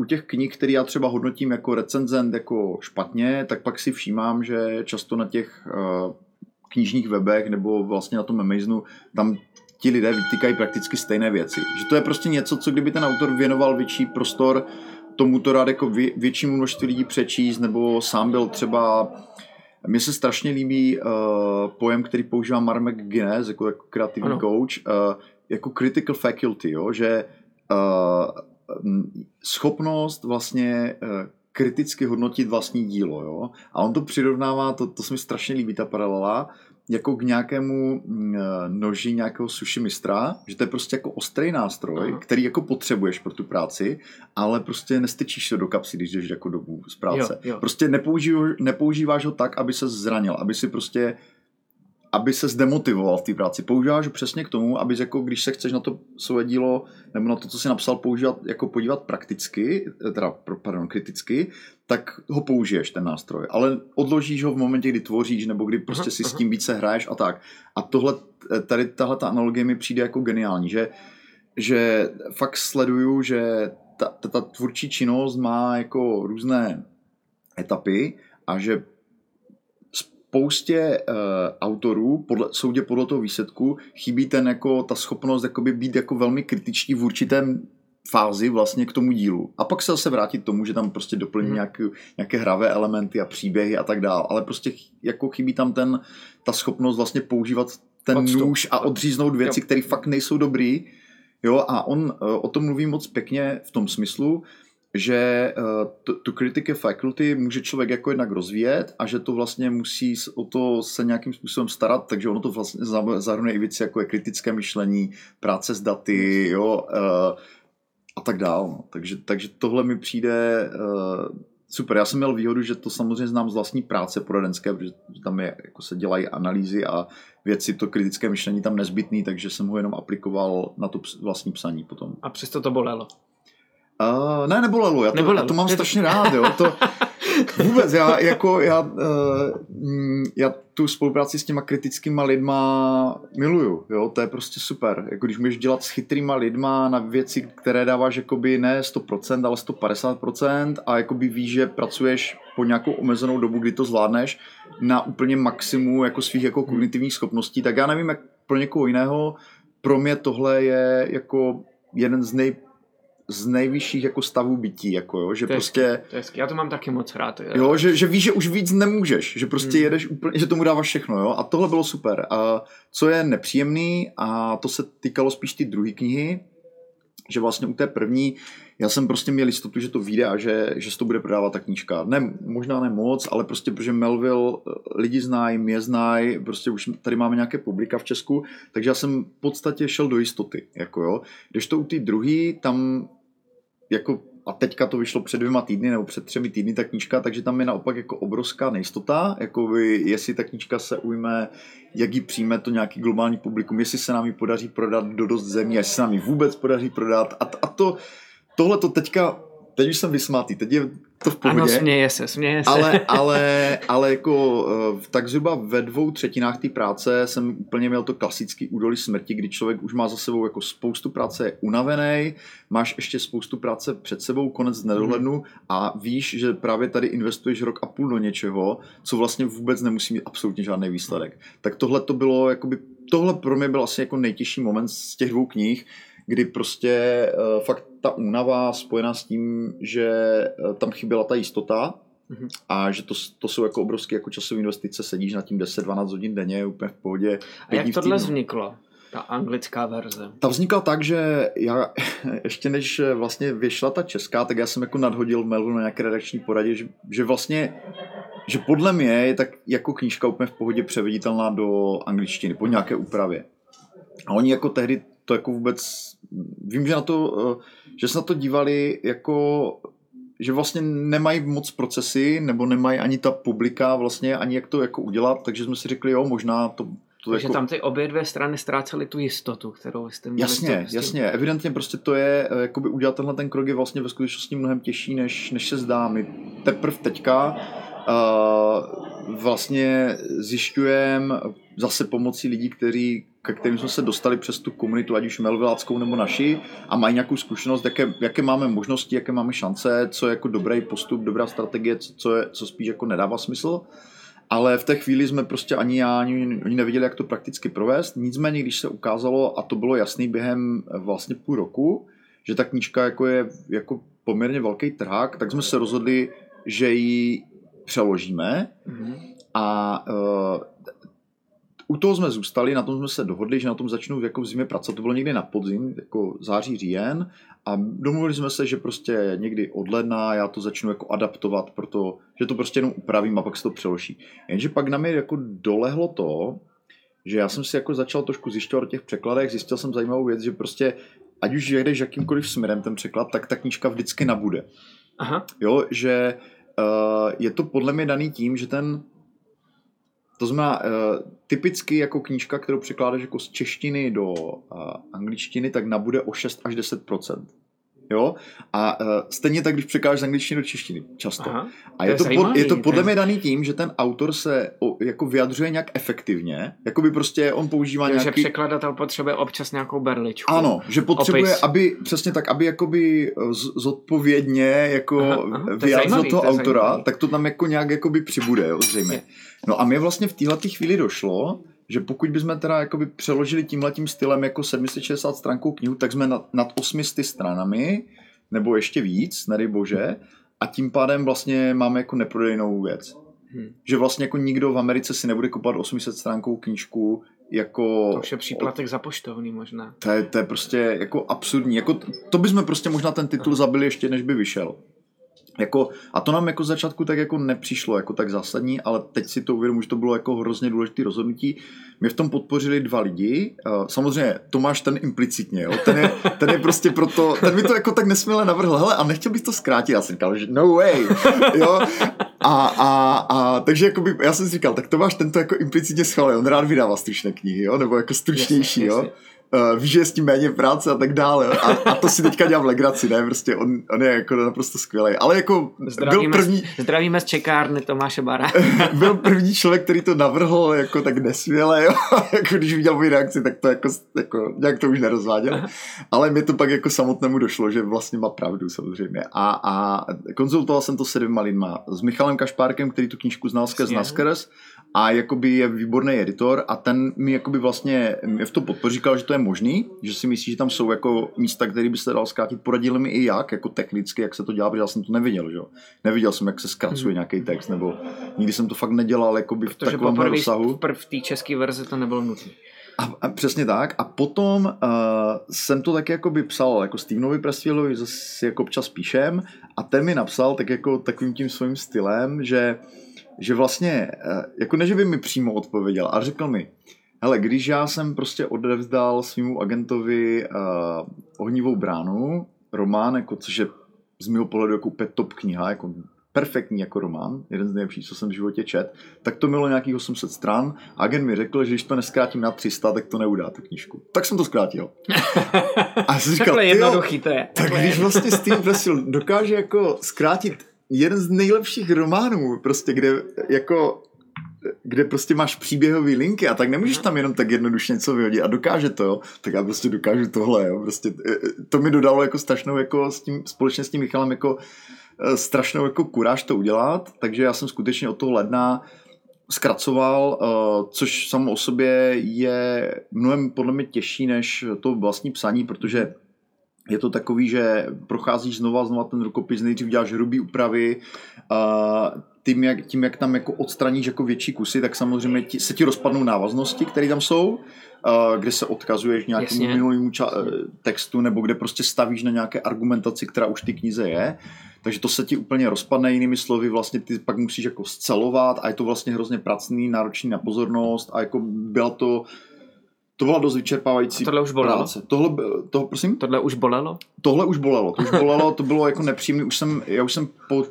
u těch knih, které já třeba hodnotím jako recenzent jako špatně, tak pak si všímám, že často na těch uh, knižních webech nebo vlastně na tom Amazonu tam ti lidé vytýkají prakticky stejné věci. Že to je prostě něco, co kdyby ten autor věnoval větší prostor tomu to rád jako vě, většímu množství lidí přečíst, nebo sám byl třeba mně se strašně líbí uh, pojem, který používá Mark McGuinness jako, jako kreativní ano. coach, uh, jako critical faculty, jo? že uh, schopnost vlastně eh, kriticky hodnotit vlastní dílo. Jo? A on to přirovnává, to, to se mi strašně líbí, ta paralela, jako k nějakému mm, eh, noži nějakého sushi mistra, že to je prostě jako ostrý nástroj, Aha. který jako potřebuješ pro tu práci, ale prostě nestečíš se do kapsy, když jdeš jako dobu z práce. Jo, jo. Prostě nepoužíváš, nepoužíváš ho tak, aby se zranil, aby si prostě aby se zdemotivoval v té práci. Používáš ho přesně k tomu, aby jako když se chceš na to své dílo nebo na to, co si napsal, používat, jako podívat prakticky, teda, pardon, kriticky, tak ho použiješ, ten nástroj. Ale odložíš ho v momentě, kdy tvoříš, nebo kdy prostě si s tím více hraješ a tak. A tohle, tady tahle ta analogie mi přijde jako geniální, že, že fakt sleduju, že ta, ta, ta tvůrčí činnost má jako různé etapy a že spoustě uh, autorů, podle, soudě podle toho výsledku, chybí ten jako, ta schopnost jakoby být jako velmi kritičtí v určitém fázi vlastně k tomu dílu. A pak se zase vrátit k tomu, že tam prostě doplní hmm. nějaké, nějaké hravé elementy a příběhy a tak dále. Ale prostě jako chybí tam ten, ta schopnost vlastně používat ten Odstup. nůž a odříznout věci, které fakt nejsou dobrý. Jo, a on uh, o tom mluví moc pěkně v tom smyslu, že uh, tu critical faculty může člověk jako jednak rozvíjet a že to vlastně musí o to se nějakým způsobem starat, takže ono to vlastně zahrnuje i věci jako je kritické myšlení, práce s daty, jo, uh, a tak dál. No. Takže, takže tohle mi přijde uh, super. Já jsem měl výhodu, že to samozřejmě znám z vlastní práce poradenské, protože tam je, jako se dělají analýzy a věci, to kritické myšlení tam nezbytný, takže jsem ho jenom aplikoval na to vlastní psaní potom. A přesto to bolelo. Uh, ne, nebolelo, já to, nebolelo. Já to mám strašně rád, jo. To, vůbec, já jako, já, uh, já tu spolupráci s těma kritickýma lidma miluju, jo, to je prostě super. Jako když můžeš dělat s chytrýma lidma na věci, které dáváš jakoby ne 100%, ale 150% a jakoby víš, že pracuješ po nějakou omezenou dobu, kdy to zvládneš na úplně maximu jako svých jako kognitivních schopností, tak já nevím, jak pro někoho jiného, pro mě tohle je jako jeden z nej z nejvyšších jako stavů bytí, jako jo, že to prostě... Hezky, to hezky. Já to mám taky moc rád. Jo, jo že, že víš, že už víc nemůžeš, že prostě hmm. jedeš úplně, že tomu dáváš všechno, jo, a tohle bylo super. A co je nepříjemný, a to se týkalo spíš ty druhé knihy, že vlastně u té první já jsem prostě měl jistotu, že to vyjde a že, že se to bude prodávat ta knížka. Ne, možná ne moc, ale prostě protože Melville eh, lidi znají, mě znají, prostě už tady máme nějaké publika v Česku, takže já jsem v podstatě šel do jistoty, jako jo. Když to u té druhé, tam jako a teďka to vyšlo před dvěma týdny nebo před třemi týdny ta knížka, takže tam je naopak jako obrovská nejistota, jako by, jestli ta knížka se ujme, jak ji přijme to nějaký globální publikum, jestli se nám ji podaří prodat do dost zemí, jestli se nám ji vůbec podaří prodat a, a to, tohle to teďka teď už jsem vysmátý, teď je to v pohodě. Ano, směje se, směje se. Ale, ale, ale jako eh, tak zhruba ve dvou třetinách té práce jsem úplně měl to klasický údolí smrti, kdy člověk už má za sebou jako spoustu práce, je unavený, máš ještě spoustu práce před sebou, konec nedohlednu mm. a víš, že právě tady investuješ rok a půl do něčeho, co vlastně vůbec nemusí mít absolutně žádný výsledek. Tak tohle to bylo, jakoby, tohle pro mě byl asi jako nejtěžší moment z těch dvou knih, kdy prostě uh, fakt ta únava spojená s tím, že uh, tam chyběla ta jistota mm-hmm. a že to, to jsou jako obrovské jako časové investice, sedíš na tím 10-12 hodin denně, úplně v pohodě. A jak tohle vzniklo? Ta anglická verze. Ta vznikla tak, že já ještě než vlastně vyšla ta česká, tak já jsem jako nadhodil mailu na nějaké redakční poradě, že, že vlastně že podle mě je tak jako knížka úplně v pohodě převeditelná do angličtiny po nějaké úpravě. A oni jako tehdy to jako vůbec, vím, že na to, eh, že se na to dívali jako, že vlastně nemají moc procesy, nebo nemají ani ta publika vlastně, ani jak to jako udělat, takže jsme si řekli, jo, možná to to Takže jako... tam ty obě dvě strany ztrácely tu jistotu, kterou jste měli. Jasně, to, jasně. Evidentně prostě to je, eh, jakoby udělat tenhle ten krok je vlastně ve skutečnosti mnohem těžší, než, než se zdá. My teprve teďka uh, vlastně zjišťujeme zase pomocí lidí, kteří ke kterým jsme se dostali přes tu komunitu, ať už melviláckou nebo naši, a mají nějakou zkušenost, jaké, jaké máme možnosti, jaké máme šance, co je jako dobrý postup, dobrá strategie, co, co, je, co spíš jako nedává smysl. Ale v té chvíli jsme prostě ani já, ani oni neviděli, jak to prakticky provést. Nicméně, když se ukázalo, a to bylo jasný během vlastně půl roku, že ta knížka jako je jako poměrně velký trhák, tak jsme se rozhodli, že ji přeložíme. Mm-hmm. A uh, u toho jsme zůstali, na tom jsme se dohodli, že na tom začnu jako v zimě pracovat. To bylo někdy na podzim, jako září, říjen. A domluvili jsme se, že prostě někdy od ledna já to začnu jako adaptovat, protože to prostě jenom upravím a pak se to přeloží. Jenže pak na mě jako dolehlo to, že já jsem si jako začal trošku zjišťovat o těch překladech, zjistil jsem zajímavou věc, že prostě ať už jedeš jakýmkoliv směrem ten překlad, tak ta knížka vždycky nabude. Aha. Jo, že uh, je to podle mě daný tím, že ten to znamená, uh, typicky jako knížka, kterou překládáš jako z češtiny do uh, angličtiny, tak nabude o 6 až 10 Jo? A uh, stejně tak, když překážeš z angličtiny do češtiny, často. Aha, a je to, to pod, je to podle mě daný tím, že ten autor se o, jako vyjadřuje nějak efektivně, jako by prostě on používá Takže nějaký... Že překladatel potřebuje občas nějakou berličku. Ano, že potřebuje, opis. aby přesně tak, aby jakoby zodpovědně jako aha, aha, vyjádřil toho to autora, zajímavý. tak to tam jako nějak jakoby přibude, jo, zřejmě. No a mě vlastně v téhle chvíli došlo, že pokud bychom teda jakoby přeložili tímhletím stylem jako 760 stránkou knihu, tak jsme nad, nad 800 stranami, nebo ještě víc, nedej bože, a tím pádem vlastně máme jako neprodejnou věc. Hmm. Že vlastně jako nikdo v Americe si nebude kupovat 800 stránkou knížku jako... To už je příplatek za poštovný možná. To je, to je prostě jako absurdní. Jako, to bychom prostě možná ten titul zabili ještě, než by vyšel. Jako, a to nám jako začátku tak jako nepřišlo jako tak zásadní, ale teď si to uvědomuji, že to bylo jako hrozně důležité rozhodnutí. Mě v tom podpořili dva lidi. Samozřejmě Tomáš ten implicitně, jo? Ten, je, ten je prostě proto, ten mi to jako tak nesměle navrhl, hele, a nechtěl bych to zkrátit, já jsem říkal, že no way, jo. A, a, a takže jakoby, já jsem si říkal, tak Tomáš tento jako implicitně schválil, on rád vydává stručné knihy, jo, nebo jako stručnější, jasně, jo. Jasně uh, víš, že je s tím méně práce a tak dále. A, a to si teďka dělám legraci, ne? Prostě on, on je jako naprosto skvělý. Ale jako zdravíme, byl první... Zdravíme z čekárny Tomáše Bara. byl první člověk, který to navrhl jako tak nesvěle, jo? jako když viděl moji reakci, tak to jako, jako nějak to už nerozváděl. Ale mi to pak jako samotnému došlo, že vlastně má pravdu samozřejmě. A, a konzultoval jsem to se dvěma lidma. S Michalem Kašpárkem, který tu knížku znal skrz Naskers a jakoby je výborný editor a ten mi jakoby vlastně mě v to podpoří, říkal, že to je možný, že si myslí, že tam jsou jako místa, které by se dal zkrátit, poradili mi i jak, jako technicky, jak se to dělá, protože já jsem to neviděl, že jo. Neviděl jsem, jak se zkracuje hmm. nějaký text, nebo nikdy jsem to fakt nedělal jakoby v Protože takovém rozsahu. Protože v té české verzi to nebylo nutné. A, a přesně tak. A potom uh, jsem to taky jako by psal jako Stevenovi Prestfieldovi, zase jako občas píšem a ten mi napsal tak jako takovým tím svým stylem, že že vlastně, uh, jako ne, že by mi přímo odpověděl, ale řekl mi, hele, když já jsem prostě odevzdal svýmu agentovi uh, ohnivou bránu, román, jako, což je z mého pohledu jako úplně top kniha, jako perfektní jako román, jeden z nejlepších, co jsem v životě čet, tak to mělo nějakých 800 stran a agent mi řekl, že když to neskrátím na 300, tak to neudá tu knížku. Tak jsem to zkrátil. A jsem říkal, Takhle jednoduchý to je. Tak když vlastně Steve Pressel dokáže jako zkrátit jeden z nejlepších románů, prostě kde jako kde prostě máš příběhové linky a tak nemůžeš tam jenom tak jednoduše něco vyhodit a dokáže to, jo, tak já prostě dokážu tohle, jo, prostě e, e, to mi dodalo jako strašnou jako s tím, společně s tím Michalem jako e, strašnou jako kuráž to udělat, takže já jsem skutečně od toho ledna zkracoval, což samo o sobě je mnohem podle mě těžší než to vlastní psaní, protože je to takový, že procházíš znova znova ten rukopis, nejdřív děláš hrubý úpravy, tím jak, tím, jak tam jako odstraníš jako větší kusy, tak samozřejmě ti, se ti rozpadnou návaznosti, které tam jsou, kde se odkazuješ nějakému minulému ča- textu, nebo kde prostě stavíš na nějaké argumentaci, která už ty knize je. Takže to se ti úplně rozpadne, jinými slovy, vlastně ty pak musíš jako scelovat a je to vlastně hrozně pracný, náročný na pozornost a jako byla to to byla dost vyčerpávající a tohle už bolelo? práce. Tohle, to, prosím? Tohle už bolelo? Tohle už bolelo, to už bolelo, to bylo jako nepříjemné. Už jsem, já už jsem po,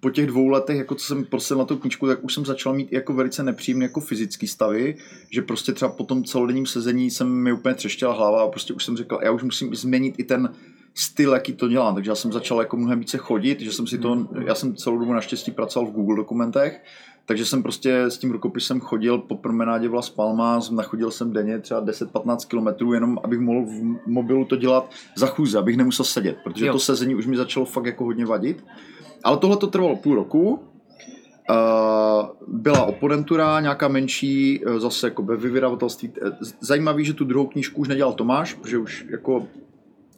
po těch dvou letech, jako co jsem prosil na tu knížku, tak už jsem začal mít jako velice nepříjemné jako fyzický stavy, že prostě třeba po tom celodenním sezení jsem mi úplně třeštěla hlava a prostě už jsem říkal, já už musím změnit i ten styl, jaký to dělám, takže já jsem začal jako mnohem více chodit, že jsem si to, hmm. já jsem celou dobu naštěstí pracoval v Google dokumentech, takže jsem prostě s tím rukopisem chodil po promenádě Vlas Palmas, nachodil jsem denně třeba 10-15 kilometrů, jenom abych mohl v mobilu to dělat za chůze, abych nemusel sedět, protože jo. to sezení už mi začalo fakt jako hodně vadit. Ale tohle to trvalo půl roku, Uh, byla oponentura, nějaká menší, uh, zase jako ve vydavatelství. Zajímavý, že tu druhou knížku už nedělal Tomáš, protože už jako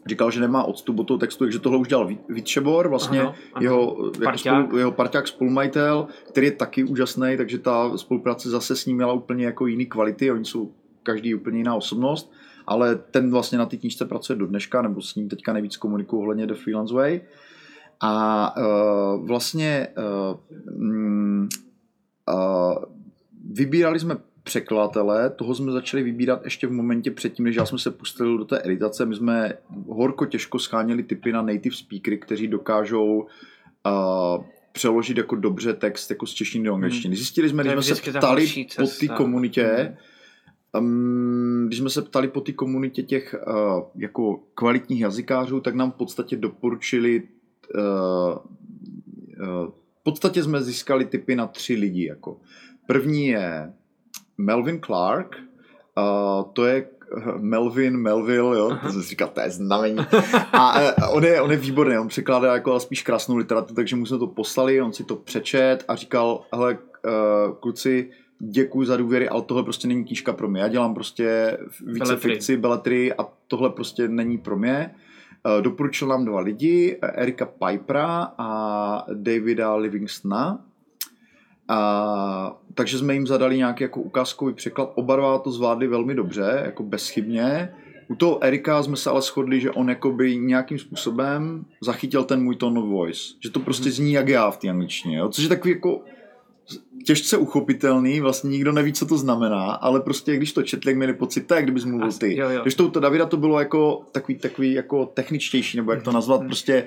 říkal, že nemá odstup od toho textu, takže tohle už dělal Vít Šebor, vlastně ano, ano. jeho, parťák. Jako spolu, jeho parťák spolumajitel, který je taky úžasný, takže ta spolupráce zase s ním měla úplně jako jiný kvality, oni jsou každý úplně jiná osobnost, ale ten vlastně na té knížce pracuje do dneška, nebo s ním teďka nejvíc komunikuju ohledně The Freelance Way. A uh, vlastně uh, uh, vybírali jsme překladatele, toho jsme začali vybírat ještě v momentě předtím, než já jsme se pustili do té editace. My jsme horko těžko scháněli typy na native speakery, kteří dokážou uh, přeložit jako dobře text jako z češtiny do angličtiny. Hmm. Zjistili jsme, když jsme se ptali po té komunitě, um, když jsme se ptali po té komunitě těch uh, jako kvalitních jazykářů, tak nám v podstatě doporučili uh, uh, v podstatě jsme získali typy na tři lidi. Jako. První je Melvin Clark, uh, to je Melvin, Melville, jo, to se říká, to je znamení. A, a on, je, on je výborný, on překládá jako spíš krásnou literaturu, takže mu jsme to poslali, on si to přečet a říkal, hele, uh, kluci, děkuji za důvěry, ale tohle prostě není knížka pro mě. Já dělám prostě více beletry. fikci, beletry a tohle prostě není pro mě. Uh, doporučil nám dva lidi, Erika Pipera a Davida Livingstona a, takže jsme jim zadali nějaký jako ukázkový překlad. Oba dva to zvládli velmi dobře, jako bezchybně. U toho Erika jsme se ale shodli, že on jakoby nějakým způsobem zachytil ten můj tone of voice. Že to prostě zní jak já v té angličtině. Jo? Což je takový jako těžce uchopitelný, vlastně nikdo neví, co to znamená, ale prostě když to četli, měli pocit, tak kdybys mluvil ty. Jo, jo. Když to, to Davida to bylo jako takový, takový jako techničtější, nebo jak to nazvat, mm. prostě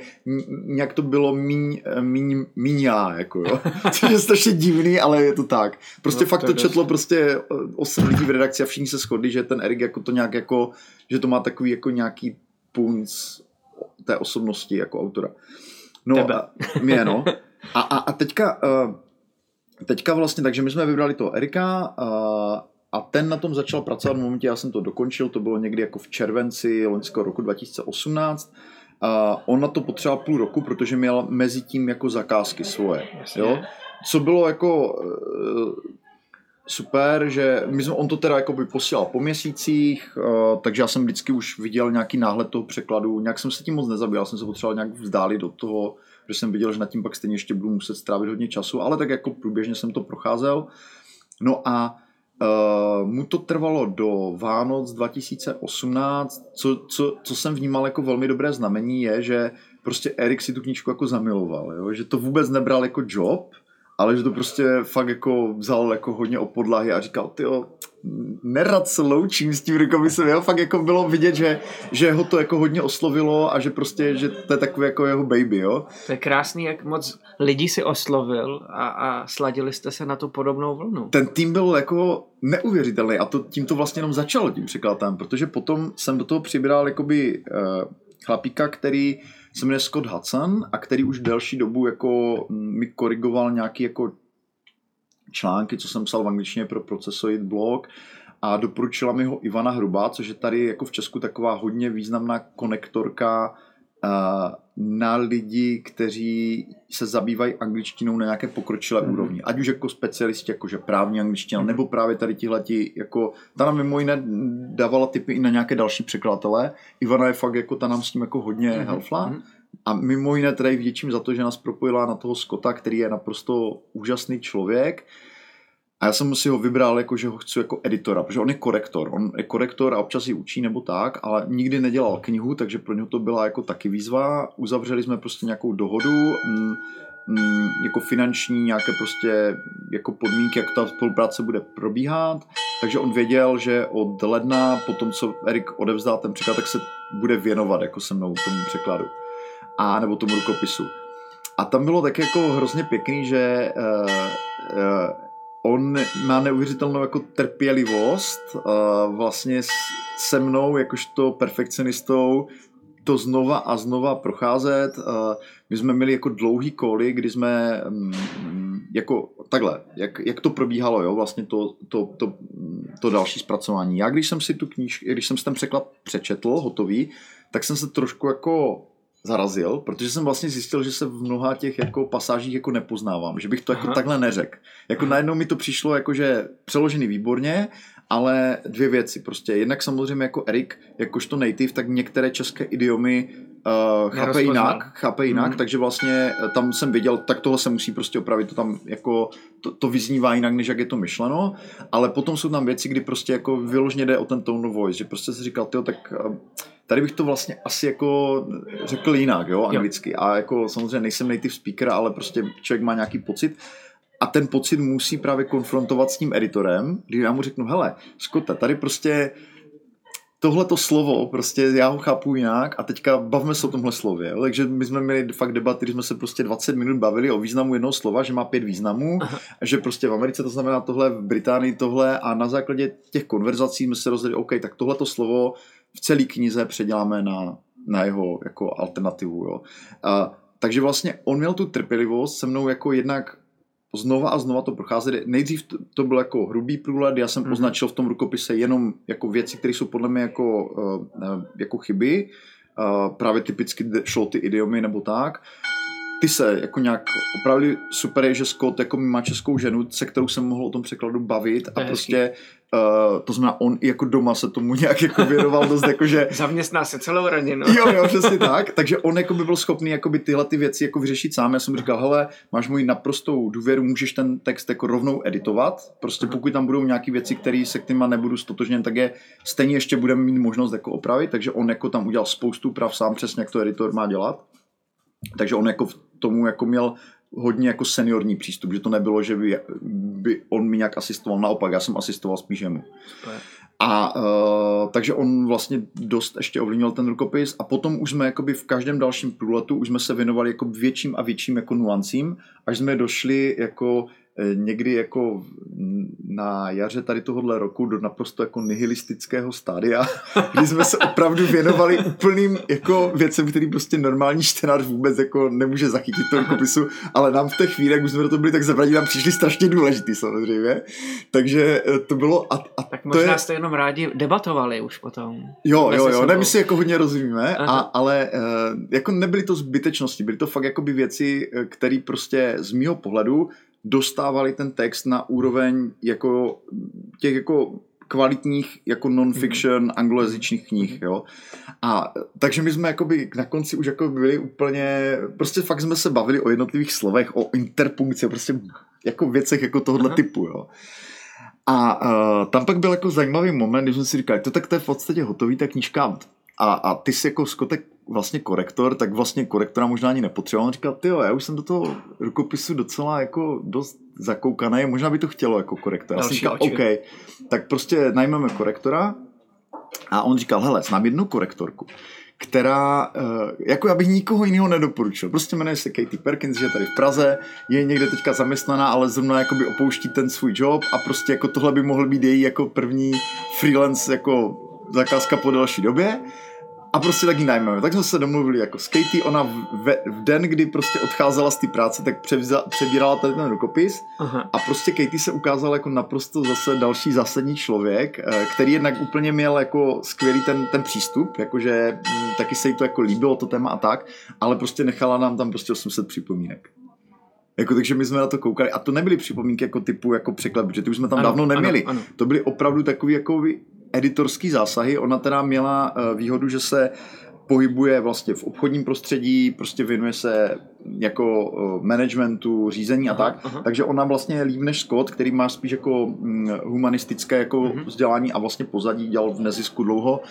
nějak to bylo míň, míň, míň já, jako jo. Což je strašně divný, ale je to tak. Prostě no, fakt to četlo prostě osm lidí v redakci a všichni se shodli, že ten Erik jako to nějak jako, že to má takový jako nějaký punc té osobnosti jako autora. No, Tebe. a, mě, no. A, a, a teďka, uh, teďka vlastně, takže my jsme vybrali toho Erika a, a ten na tom začal pracovat v momentě, já jsem to dokončil, to bylo někdy jako v červenci loňského roku 2018. A on na to potřeboval půl roku, protože měl mezi tím jako zakázky svoje. Jo? Co bylo jako e, super, že my jsme, on to teda jako by posílal po měsících, uh, takže já jsem vždycky už viděl nějaký náhled toho překladu, nějak jsem se tím moc nezabýval, jsem se potřeboval nějak vzdálit do toho, že jsem viděl, že nad tím pak stejně ještě budu muset strávit hodně času, ale tak jako průběžně jsem to procházel. No a uh, mu to trvalo do Vánoc 2018, co, co, co jsem vnímal jako velmi dobré znamení je, že prostě Erik si tu knížku jako zamiloval, jo? že to vůbec nebral jako job, ale že to prostě fakt jako vzal jako hodně o podlahy a říkal, ty nerad se loučím s tím rukopisem, jo, fakt jako bylo vidět, že, že ho to jako hodně oslovilo a že prostě, že to je takový jako jeho baby, jo. To je krásný, jak moc lidí si oslovil a, a sladili jste se na tu podobnou vlnu. Ten tým byl jako neuvěřitelný a to, tím to vlastně jenom začalo tím překladem, protože potom jsem do toho přibral jakoby uh, chlapíka, který se jmenuje Scott Hudson a který už delší dobu jako mi korigoval nějaký jako články, co jsem psal v angličtině pro Procesoid blog a doporučila mi ho Ivana Hrubá, což je tady jako v Česku taková hodně významná konektorka na lidi, kteří se zabývají angličtinou na nějaké pokročilé mm. úrovni. Ať už jako specialisti, jakože právní angličtina, mm. nebo právě tady tihleti, jako ta nám mimo jiné dávala tipy i na nějaké další překladatele. Ivana je fakt jako ta nám s tím jako hodně mm. helfla. Mm. A mimo jiné teda vděčím za to, že nás propojila na toho Skota, který je naprosto úžasný člověk. A já jsem si ho vybral, jako, že ho chci jako editora, protože on je korektor. On je korektor a občas ji učí nebo tak, ale nikdy nedělal knihu, takže pro něho to byla jako taky výzva. Uzavřeli jsme prostě nějakou dohodu, m, mm, m, mm, jako finanční, nějaké prostě jako podmínky, jak ta spolupráce bude probíhat. Takže on věděl, že od ledna, po tom, co Erik odevzdá ten překlad, tak se bude věnovat jako se mnou tomu překladu a nebo tomu rukopisu. A tam bylo tak jako hrozně pěkný, že uh, uh, on má neuvěřitelnou jako trpělivost uh, vlastně se mnou, jakožto perfekcionistou, to znova a znova procházet. Uh, my jsme měli jako dlouhý koly, kdy jsme um, jako takhle, jak, jak to probíhalo, jo, vlastně to, to, to, to další zpracování. Já když jsem si tu knížku, když jsem si ten překlad přečetl, hotový, tak jsem se trošku jako zarazil, protože jsem vlastně zjistil, že se v mnoha těch jako pasážích jako nepoznávám, že bych to jako Aha. takhle neřekl. Jako Aha. najednou mi to přišlo jako, že přeložený výborně, ale dvě věci prostě. Jednak samozřejmě jako Erik, jakožto native, tak některé české idiomy uh, chápe jinak, chápe jinak, mm. takže vlastně eh, tam jsem viděl, tak tohle se musí prostě opravit, to tam jako, to, to vyznívá jinak, než jak je to myšleno, ale potom jsou tam věci, kdy prostě jako vyložně jde o ten tone of voice, že prostě si říkal, tyjo, tak uh, tady bych to vlastně asi jako řekl jinak, jo, anglicky. Jo. A jako samozřejmě nejsem native speaker, ale prostě člověk má nějaký pocit. A ten pocit musí právě konfrontovat s tím editorem, kdy já mu řeknu, hele, Skota, tady prostě tohleto slovo, prostě já ho chápu jinak a teďka bavme se o tomhle slově. Jo? Takže my jsme měli fakt debaty, kdy jsme se prostě 20 minut bavili o významu jednoho slova, že má pět významů, Aha. že prostě v Americe to znamená tohle, v Británii tohle a na základě těch konverzací jsme se rozhodli, OK, tak tohleto slovo v celé knize předěláme na, na jeho jako alternativu. Jo. A, takže vlastně on měl tu trpělivost se mnou jako jednak znova a znova to procházet. Nejdřív to, to byl jako hrubý průhled, já jsem mm-hmm. označil v tom rukopise jenom jako věci, které jsou podle mě jako, uh, jako chyby, uh, právě typicky šlo ty idiomy nebo tak. Ty se jako nějak opravdu super je, že Scott jako má českou ženu, se kterou jsem mohl o tom překladu bavit a prostě Uh, to znamená, on jako doma se tomu nějak jako věnoval dost, jako že... Zaměstná se celou rodinu. jo, jo, přesně tak. Takže on jako by byl schopný jako by tyhle ty věci jako vyřešit sám. Já jsem říkal, hele, máš moji naprostou důvěru, můžeš ten text jako rovnou editovat. Prostě pokud tam budou nějaké věci, které se k týma nebudu stotožněn, tak je stejně ještě budeme mít možnost jako opravit. Takže on jako tam udělal spoustu prav sám přesně, jak to editor má dělat. Takže on jako v tomu jako měl hodně jako seniorní přístup, že to nebylo, že by, by on mi nějak asistoval, naopak, já jsem asistoval spíš jemu. A uh, takže on vlastně dost ještě ovlivnil ten rukopis a potom už jsme jakoby v každém dalším průletu už jsme se věnovali jako větším a větším jako nuancím, až jsme došli jako někdy jako na jaře tady tohohle roku do naprosto jako nihilistického stádia, kdy jsme se opravdu věnovali úplným jako věcem, který prostě normální čtenář vůbec jako nemůže zachytit toho kopisu, ale nám v té chvíli, jak už jsme do toho byli tak zabradí, nám přišli strašně důležitý samozřejmě. Takže eh, to bylo... A, a tak možná to je... jste jenom rádi debatovali už potom. Jo, jo, jo, ne, my si jako hodně rozumíme, a, ale uh, jako nebyly to zbytečnosti, byly to fakt jako by věci, které prostě z mýho pohledu dostávali ten text na úroveň jako těch jako kvalitních jako non-fiction mm. anglojazyčných knih, jo. A takže my jsme jakoby na konci už jako byli úplně, prostě fakt jsme se bavili o jednotlivých slovech, o interpunkci, prostě jako věcech jako tohohle Aha. typu, jo. A uh, tam pak byl jako zajímavý moment, když jsme si říkali, to tak to je v podstatě hotový, ta knížka a, a ty si jako skotek vlastně korektor, tak vlastně korektora možná ani nepotřeboval. On říkal, ty já už jsem do toho rukopisu docela jako dost zakoukaný, možná by to chtělo jako korektor. Já jsem říkal, OK, tak prostě najmeme korektora a on říkal, hele, znám jednu korektorku, která, eh, jako já bych nikoho jiného nedoporučil. Prostě jmenuje se Katie Perkins, že je tady v Praze, je někde teďka zaměstnaná, ale zrovna jakoby opouští ten svůj job a prostě jako tohle by mohl být její jako první freelance jako zakázka po delší době a prostě tak ji najmeme. Tak jsme se domluvili jako s Katie, ona v, v den, kdy prostě odcházela z té práce, tak převza, přebírala tady ten rukopis Aha. a prostě Katie se ukázala jako naprosto zase další zásadní člověk, eh, který jednak úplně měl jako skvělý ten, ten přístup, jakože mm, taky se jí to jako líbilo to téma a tak, ale prostě nechala nám tam prostě 800 připomínek. Jako, takže my jsme na to koukali a to nebyly připomínky jako typu jako překlep, protože ty už jsme tam ano, dávno neměli. Ano, ano. To byly opravdu takový jako editorský zásahy. Ona teda měla eh, výhodu, že se pohybuje vlastně v obchodním prostředí, prostě věnuje se jako eh, managementu, řízení a aha, tak. Aha. Takže ona vlastně je líp než Scott, který má spíš jako mm, humanistické jako uh-huh. vzdělání a vlastně pozadí dělal v nezisku dlouho.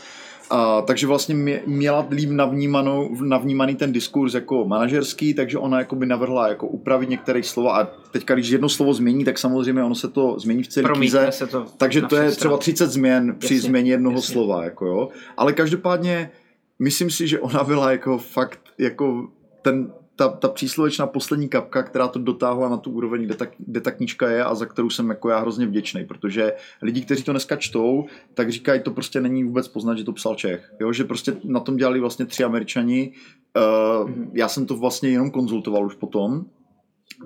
A, takže vlastně měla líp navnímanou, navnímaný ten diskurs jako manažerský, takže ona jako by navrhla jako upravit některé slova a teďka, když jedno slovo změní, tak samozřejmě ono se to změní v celé knize, to takže to je třeba 30 změn při jasně, změně jednoho jasně. slova, jako jo. Ale každopádně myslím si, že ona byla jako fakt jako ten ta, ta příslovečná poslední kapka, která to dotáhla na tu úroveň, kde ta, kde ta knížka je a za kterou jsem jako já hrozně vděčný, protože lidi, kteří to dneska čtou, tak říkají, to prostě není vůbec poznat, že to psal Čech. Jo? Že prostě na tom dělali vlastně tři američani. Uh, mm-hmm. Já jsem to vlastně jenom konzultoval už potom,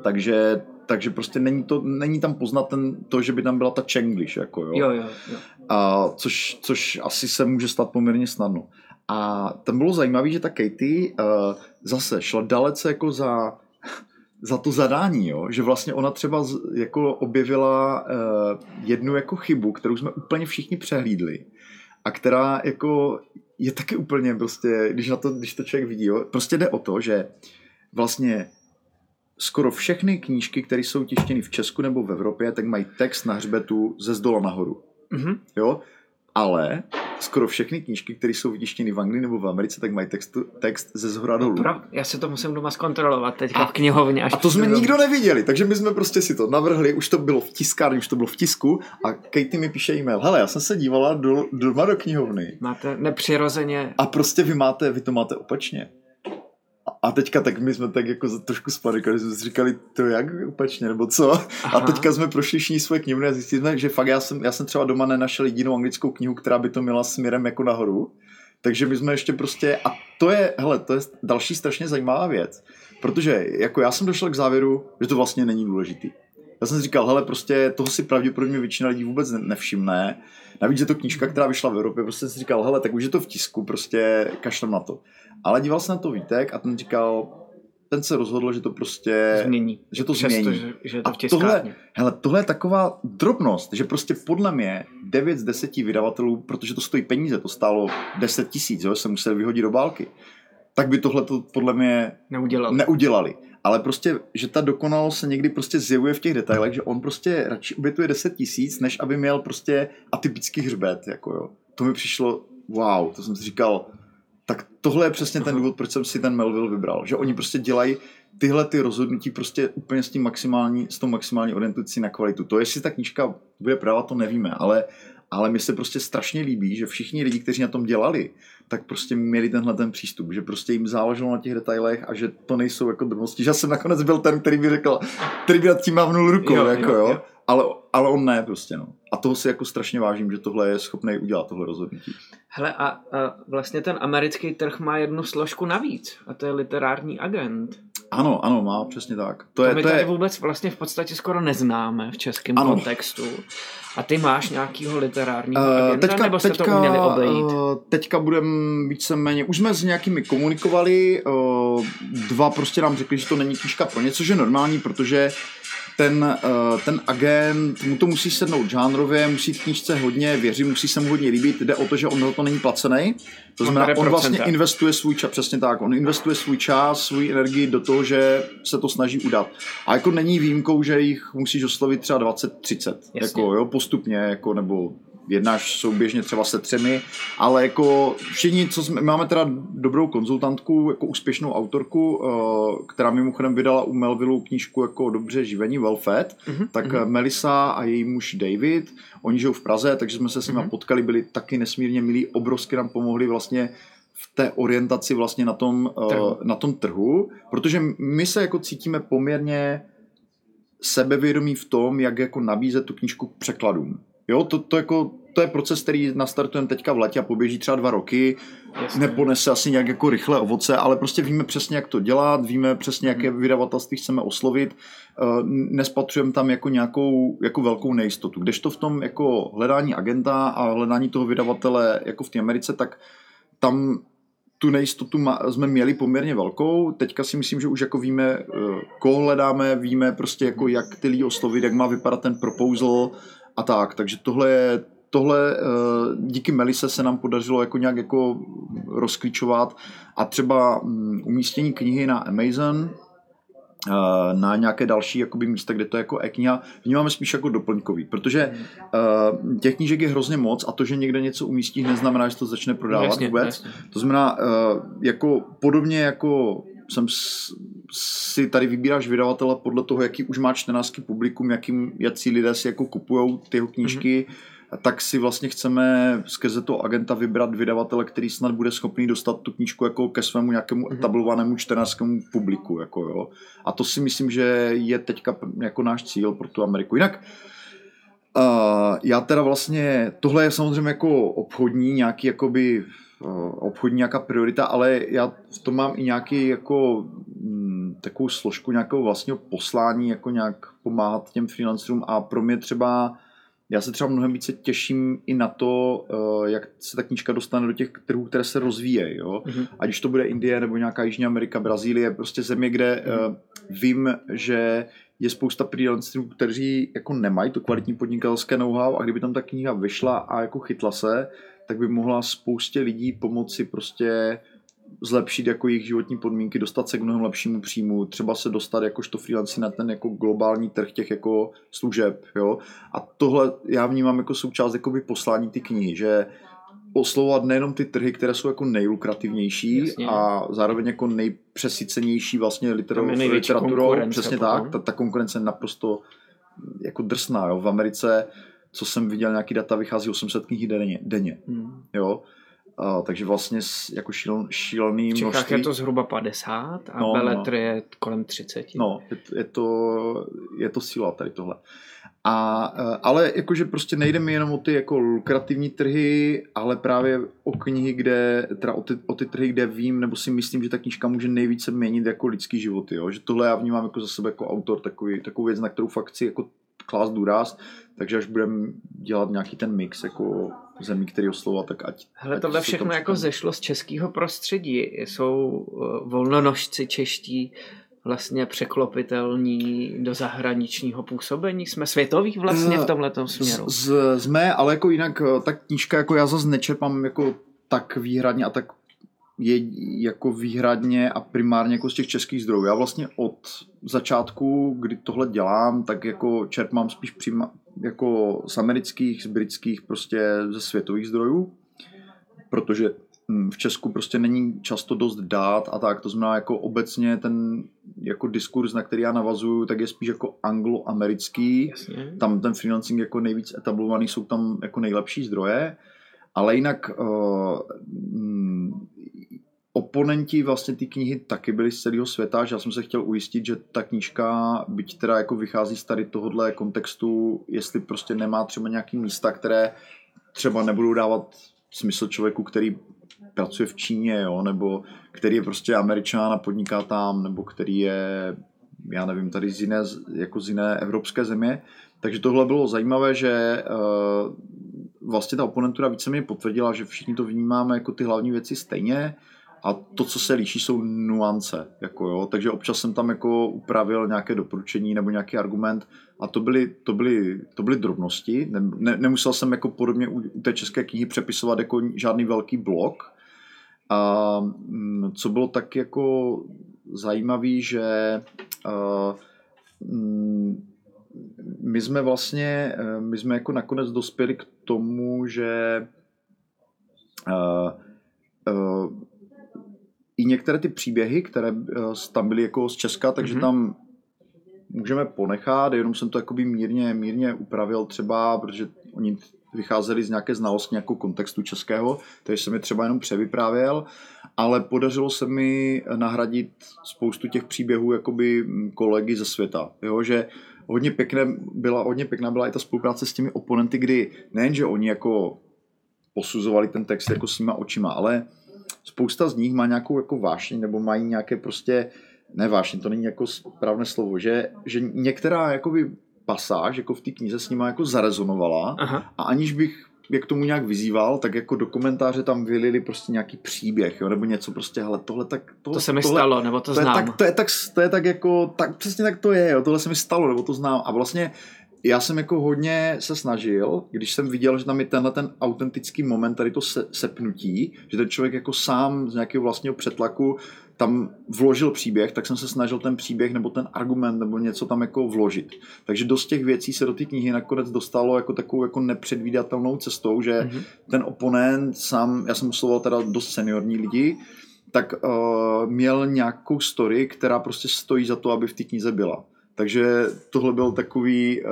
takže, takže prostě není, to, není tam poznat ten, to, že by tam byla ta Chenglish, jako jo. jo, jo, jo. A, což, což asi se může stát poměrně snadno. A tam bylo zajímavé, že ta Katie uh, zase šla dalece jako za, za to zadání, jo? že vlastně ona třeba z, jako objevila uh, jednu jako chybu, kterou jsme úplně všichni přehlídli a která jako je taky úplně prostě, když, na to, když to člověk vidí, jo? prostě jde o to, že vlastně skoro všechny knížky, které jsou tištěny v Česku nebo v Evropě, tak mají text na hřbetu ze zdola nahoru. Mm-hmm. Jo? Ale skoro všechny knížky, které jsou vytištěny v Anglii nebo v Americe, tak mají text, text ze zhora dolů. Já se to musím doma zkontrolovat teďka a, v knihovně. Až a to jsme nikdo neviděli, takže my jsme prostě si to navrhli, už to bylo v tiskárně, už to bylo v tisku a Katie mi píše e-mail, hele, já jsem se dívala do, doma do knihovny. Máte nepřirozeně. A prostě vy máte, vy to máte opačně. A teďka tak my jsme tak jako trošku spadli, jsme si říkali, to jak opačně, nebo co? Aha. A teďka jsme prošli všichni svoje knihovny a zjistili jsme, že fakt já jsem, já jsem třeba doma nenašel jedinou anglickou knihu, která by to měla směrem jako nahoru. Takže my jsme ještě prostě, a to je, hele, to je další strašně zajímavá věc, protože jako já jsem došel k závěru, že to vlastně není důležitý. Já jsem si říkal, hele, prostě toho si pravděpodobně většina lidí vůbec nevšimne. Navíc je to knížka, která vyšla v Evropě, prostě jsem si říkal, hele, tak už je to v tisku, prostě kašlem na to. Ale díval se na to Vítek a ten říkal, ten se rozhodl, že to prostě... Změní. Že to Přesto, změní. Že, že to a tohle, hele, tohle je taková drobnost, že prostě podle mě 9 z 10 vydavatelů, protože to stojí peníze, to stálo 10 tisíc, se museli vyhodit do bálky, tak by tohle to podle mě neudělali. neudělali. Ale prostě, že ta dokonalost se někdy prostě zjevuje v těch detailech, že on prostě radši obětuje 10 tisíc, než aby měl prostě atypický hřbet, jako jo. To mi přišlo, wow, to jsem si říkal, tak tohle je přesně ten důvod, proč jsem si ten Melville vybral. Že oni prostě dělají tyhle ty rozhodnutí prostě úplně s tím maximální, s tou maximální orientací na kvalitu. To, jestli ta knížka bude práva, to nevíme, ale, ale mi se prostě strašně líbí, že všichni lidi, kteří na tom dělali, tak prostě měli tenhle ten přístup, že prostě jim záleželo na těch detailech a že to nejsou jako drobnosti. Že já jsem nakonec byl ten, který by řekl, který by nad tím mávnul rukou, jo, jako jo, jo. jo. Ale, ale on ne prostě, no. A toho si jako strašně vážím, že tohle je schopný udělat, tohle rozhodnutí. Hele, a, a vlastně ten americký trh má jednu složku navíc, a to je literární agent. Ano, ano, má přesně tak. To, to je, my to tady je... vůbec vlastně v podstatě skoro neznáme v českém ano. kontextu. A ty máš nějakýho literárního uh, agenta, teďka, nebo jste teďka, to uměli obejít? Uh, teďka budem víceméně, už jsme s nějakými komunikovali, uh, dva prostě nám řekli, že to není knížka pro něco, že normální, protože ten, uh, ten agent, mu to musí sednout žánrově, musí v knížce hodně věřit, musí se mu hodně líbit, jde o to, že on to není placený. To znamená, on vlastně investuje svůj čas, přesně tak, on investuje svůj čas, svůj energii do toho, že se to snaží udat. A jako není výjimkou, že jich musíš oslovit třeba 20-30, jako jo, postupně, jako nebo jednáš souběžně třeba se třemi, ale jako všichni, co jsme, máme teda dobrou konzultantku, jako úspěšnou autorku, uh, která mimochodem vydala u Melvillu knížku jako Dobře živení, Well Fed, mm-hmm. tak mm-hmm. Melissa a její muž David, oni žijou v Praze, takže jsme se s nimi mm-hmm. potkali, byli taky nesmírně milí, obrovsky nám pomohli vlastně v té orientaci vlastně na tom, trhu. Uh, na tom trhu, protože my se jako cítíme poměrně sebevědomí v tom, jak jako nabízet tu knížku k překladům. Jo, to, to, jako, to je proces, který nastartujeme teďka v letě a poběží třeba dva roky. Jasně. Neponese asi nějak jako rychle ovoce, ale prostě víme přesně, jak to dělat, víme přesně, jaké hmm. vydavatelství chceme oslovit. Uh, nespatřujeme tam jako nějakou jako velkou nejistotu. Kdežto v tom jako hledání agenta a hledání toho vydavatele jako v té Americe, tak tam tu nejistotu jsme měli poměrně velkou. Teďka si myslím, že už jako víme, eh, koho hledáme, víme prostě jako jak ty lidi oslovit, jak má vypadat ten proposal a tak. Takže tohle je tohle eh, díky Melise se nám podařilo jako nějak jako rozklíčovat a třeba mm, umístění knihy na Amazon Eh, na nějaké další jakoby, místa, kde to je jako e-kniha, vnímáme spíš jako doplňkový, protože uh, těch knížek je hrozně moc a to, že někde něco umístí, neznamená, že to začne prodávat jasně, vůbec. Jasně. To znamená, uh, jako podobně jako jsem si tady vybíráš vydavatele podle toho, jaký už má čtenářský publikum, jakým, jaký lidé si jako kupují ty jeho knížky, mm-hmm tak si vlastně chceme skrze toho agenta vybrat vydavatele, který snad bude schopný dostat tu knížku jako ke svému nějakému mm-hmm. etablovanému čtenářskému publiku. Jako jo. A to si myslím, že je teďka jako náš cíl pro tu Ameriku. Jinak uh, já teda vlastně, tohle je samozřejmě jako obchodní, nějaký jakoby obchodní nějaká priorita, ale já v tom mám i nějaký jako mm, takovou složku nějakého vlastního poslání, jako nějak pomáhat těm freelancerům a pro mě třeba já se třeba mnohem více těším i na to, eh, jak se ta knížka dostane do těch trhů, které se rozvíjejí. Jo? Mm-hmm. Ať už to bude Indie nebo nějaká Jižní Amerika, Brazílie, prostě země, kde mm-hmm. vím, že je spousta freelancerů, kteří jako nemají to kvalitní podnikatelské know-how a kdyby tam ta kniha vyšla a jako chytla se, tak by mohla spoustě lidí pomoci prostě zlepšit jako jejich životní podmínky, dostat se k mnohem lepšímu příjmu, třeba se dostat jakožto freelanci na ten jako globální trh těch jako služeb, jo. A tohle já vnímám jako součást jakoby poslání ty knihy, že oslovovat nejenom ty trhy, které jsou jako nejlukrativnější Jasně. a zároveň jako nejpřesycenější vlastně literaturo, literaturou, přesně tak, ta, ta konkurence je naprosto jako drsná, jo. V Americe, co jsem viděl, nějaký data vychází 800 knih denně, denně hmm. jo Uh, takže vlastně jako šíl, šílený v Čechách množství. je to zhruba 50 a no, Beletr no. je kolem 30. No, je, je, to, je to síla tady tohle. A, uh, ale jakože prostě nejde mi jenom o ty jako lukrativní trhy, ale právě o knihy, kde, teda o ty, o ty trhy, kde vím, nebo si myslím, že ta knížka může nejvíce měnit jako lidský životy, jo? že tohle já vnímám jako za sebe jako autor, takový, takovou věc, na kterou fakt chci jako klást důraz, takže až budeme dělat nějaký ten mix jako zemí, který oslovovat, tak ať... Hele, tohle ať všechno jako zešlo z českého prostředí. Jsou uh, volnonožci čeští vlastně překlopitelní do zahraničního působení? Jsme světoví vlastně v tomhle směru? Z, jsme, ale jako jinak eh, ta knížka, jako já zase nečerpám jako tak výhradně a tak je jako výhradně a primárně jako z těch českých zdrojů. Já vlastně od začátku, kdy tohle dělám, tak jako čerpám spíš přima, jako z amerických, z britských, prostě ze světových zdrojů, protože hm, v Česku prostě není často dost dát a tak, to znamená jako obecně ten jako diskurs, na který já navazuju, tak je spíš jako angloamerický, tam ten freelancing jako nejvíc etablovaný, jsou tam jako nejlepší zdroje, ale jinak uh, oponenti vlastně ty knihy taky byli z celého světa, že já jsem se chtěl ujistit, že ta knížka, byť teda jako vychází z tady tohohle kontextu, jestli prostě nemá třeba nějaký místa, které třeba nebudou dávat smysl člověku, který pracuje v Číně, jo, nebo který je prostě američan a podniká tam, nebo který je, já nevím, tady z jiné, jako z jiné evropské země. Takže tohle bylo zajímavé, že uh, vlastně ta oponentura víceméně potvrdila, že všichni to vnímáme jako ty hlavní věci stejně, a to, co se liší, jsou nuance. Jako jo. Takže občas jsem tam jako upravil nějaké doporučení nebo nějaký argument a to byly, to byly, to byly drobnosti. Ne, ne, nemusel jsem jako podobně u, té české knihy přepisovat jako žádný velký blok. A mm, co bylo tak jako zajímavý, že uh, my jsme vlastně, eh, my jsme jako nakonec dospěli k tomu, že uh, uh, i některé ty příběhy, které uh, tam byly jako z Česka, takže mm-hmm. tam můžeme ponechat, jenom jsem to jakoby mírně, mírně upravil třeba, protože oni vycházeli z nějaké znalosti, nějakou kontextu českého, takže jsem je třeba jenom převyprávěl, ale podařilo se mi nahradit spoustu těch příběhů jakoby kolegy ze světa, jo, že hodně, pěkné byla, hodně pěkná byla i ta spolupráce s těmi oponenty, kdy nejenže oni jako posuzovali ten text jako svýma očima, ale spousta z nich má nějakou jako vášeň nebo mají nějaké prostě, ne vášeň, to není jako správné slovo, že, že některá jakoby pasáž jako v té knize s nima jako zarezonovala Aha. a aniž bych je k tomu nějak vyzýval, tak jako do komentáře tam vylili prostě nějaký příběh, jo, nebo něco prostě, hele, tohle tak... Tohle, to se mi tohle, stalo, nebo to, to znám. Je tak, to, je tak, to je tak jako, tak přesně tak to je, jo, tohle se mi stalo, nebo to znám. A vlastně já jsem jako hodně se snažil, když jsem viděl, že tam je tenhle ten autentický moment, tady to se, sepnutí, že ten člověk jako sám z nějakého vlastního přetlaku tam vložil příběh, tak jsem se snažil ten příběh nebo ten argument nebo něco tam jako vložit. Takže dost těch věcí se do té knihy nakonec dostalo jako takovou jako nepředvídatelnou cestou, že mm-hmm. ten oponent sám, já jsem usloval teda dost seniorní lidi, tak uh, měl nějakou story, která prostě stojí za to, aby v té knize byla. Takže tohle byl takový, uh,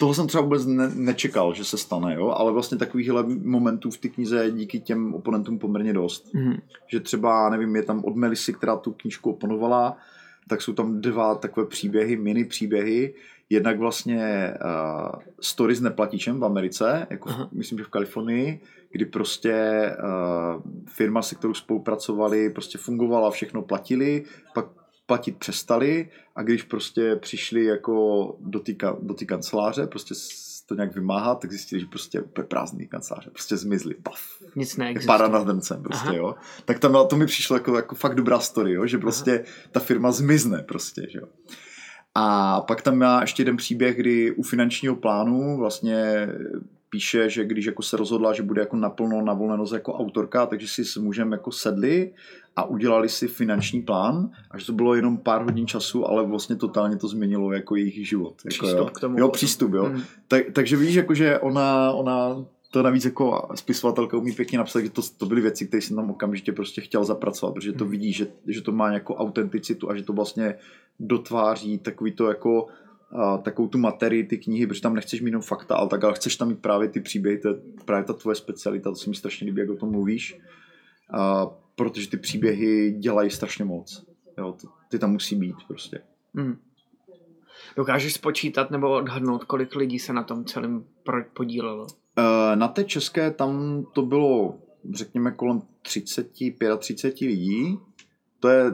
toho jsem třeba vůbec ne, nečekal, že se stane, jo? ale vlastně takovýchhle momentů v té knize je díky těm oponentům poměrně dost. Mm. Že třeba, nevím, je tam od Melisy, která tu knížku oponovala, tak jsou tam dva takové příběhy, mini příběhy. Jednak vlastně uh, story s neplatičem v Americe, jako v, myslím, že v Kalifornii, kdy prostě uh, firma, se kterou spolupracovali, prostě fungovala, všechno platili, pak platit přestali a když prostě přišli jako do té do kanceláře, prostě to nějak vymáhat, tak zjistili, že prostě úplně prázdný kanceláře, prostě zmizli, paf. Nic neexistuje. Para nad vencem, prostě, Aha. jo. Tak tam to mi přišlo jako, jako fakt dobrá story, jo, že prostě Aha. ta firma zmizne, prostě, že jo. A pak tam má ještě jeden příběh, kdy u finančního plánu vlastně píše, že když jako se rozhodla, že bude jako naplno na volné jako autorka, takže si s mužem jako sedli a udělali si finanční plán, až to bylo jenom pár hodin času, ale vlastně totálně to změnilo jako jejich život. Přístup jako, jo. k tomu. Jo, přístup, jo. Hmm. Tak, takže víš, jako, že ona, ona to navíc jako spisovatelka umí pěkně napsat, že to, to byly věci, které jsem tam okamžitě prostě chtěl zapracovat, protože to hmm. vidí, že, že to má nějakou autenticitu a že to vlastně dotváří takový to jako a, takovou tu materii ty knihy, protože tam nechceš mít jenom fakta, ale tak ale chceš tam mít právě ty příběhy, to je právě ta tvoje specialita, to se mi strašně líbí, jak o tom mluvíš. A, protože ty příběhy dělají strašně moc. Jo, ty tam musí být prostě. Mm. Dokážeš spočítat nebo odhadnout, kolik lidí se na tom celém podílelo? Uh, na té české tam to bylo, řekněme, kolem 30, 35 lidí. To je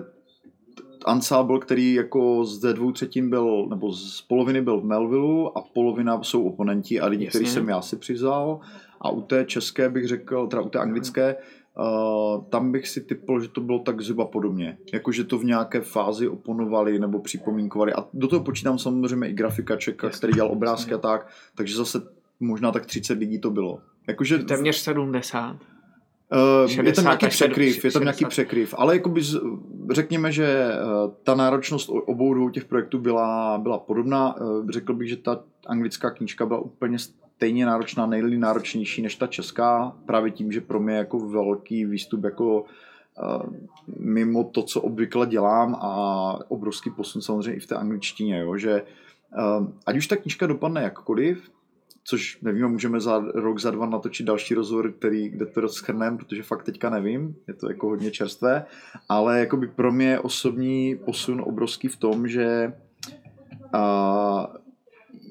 ansábl, který jako ze dvou třetin byl, nebo z poloviny byl v Melville a polovina jsou oponenti a lidi, Jasně. který jsem já si přizal. A u té české bych řekl, teda u té anglické, Uh, tam bych si typl, že to bylo tak zhruba podobně. Jakože to v nějaké fázi oponovali nebo připomínkovali. A do toho počítám samozřejmě i grafika Čeka, který dělal obrázky a tak. Takže zase možná tak 30 lidí to bylo. Jakože... Téměř 70. Uh, je tam nějaký překryv, je tam nějaký překryv, ale jakoby z, řekněme, že uh, ta náročnost obou dvou těch projektů byla, byla podobná. Uh, řekl bych, že ta anglická knížka byla úplně stejně náročná, nejli náročnější než ta česká, právě tím, že pro mě je jako velký výstup jako uh, mimo to, co obvykle dělám a obrovský posun samozřejmě i v té angličtině, jo, že uh, ať už ta knížka dopadne jakkoliv, což nevím, můžeme za rok, za dva natočit další rozhovor, který, kde to rozchrneme, protože fakt teďka nevím, je to jako hodně čerstvé, ale jakoby pro mě osobní posun obrovský v tom, že uh,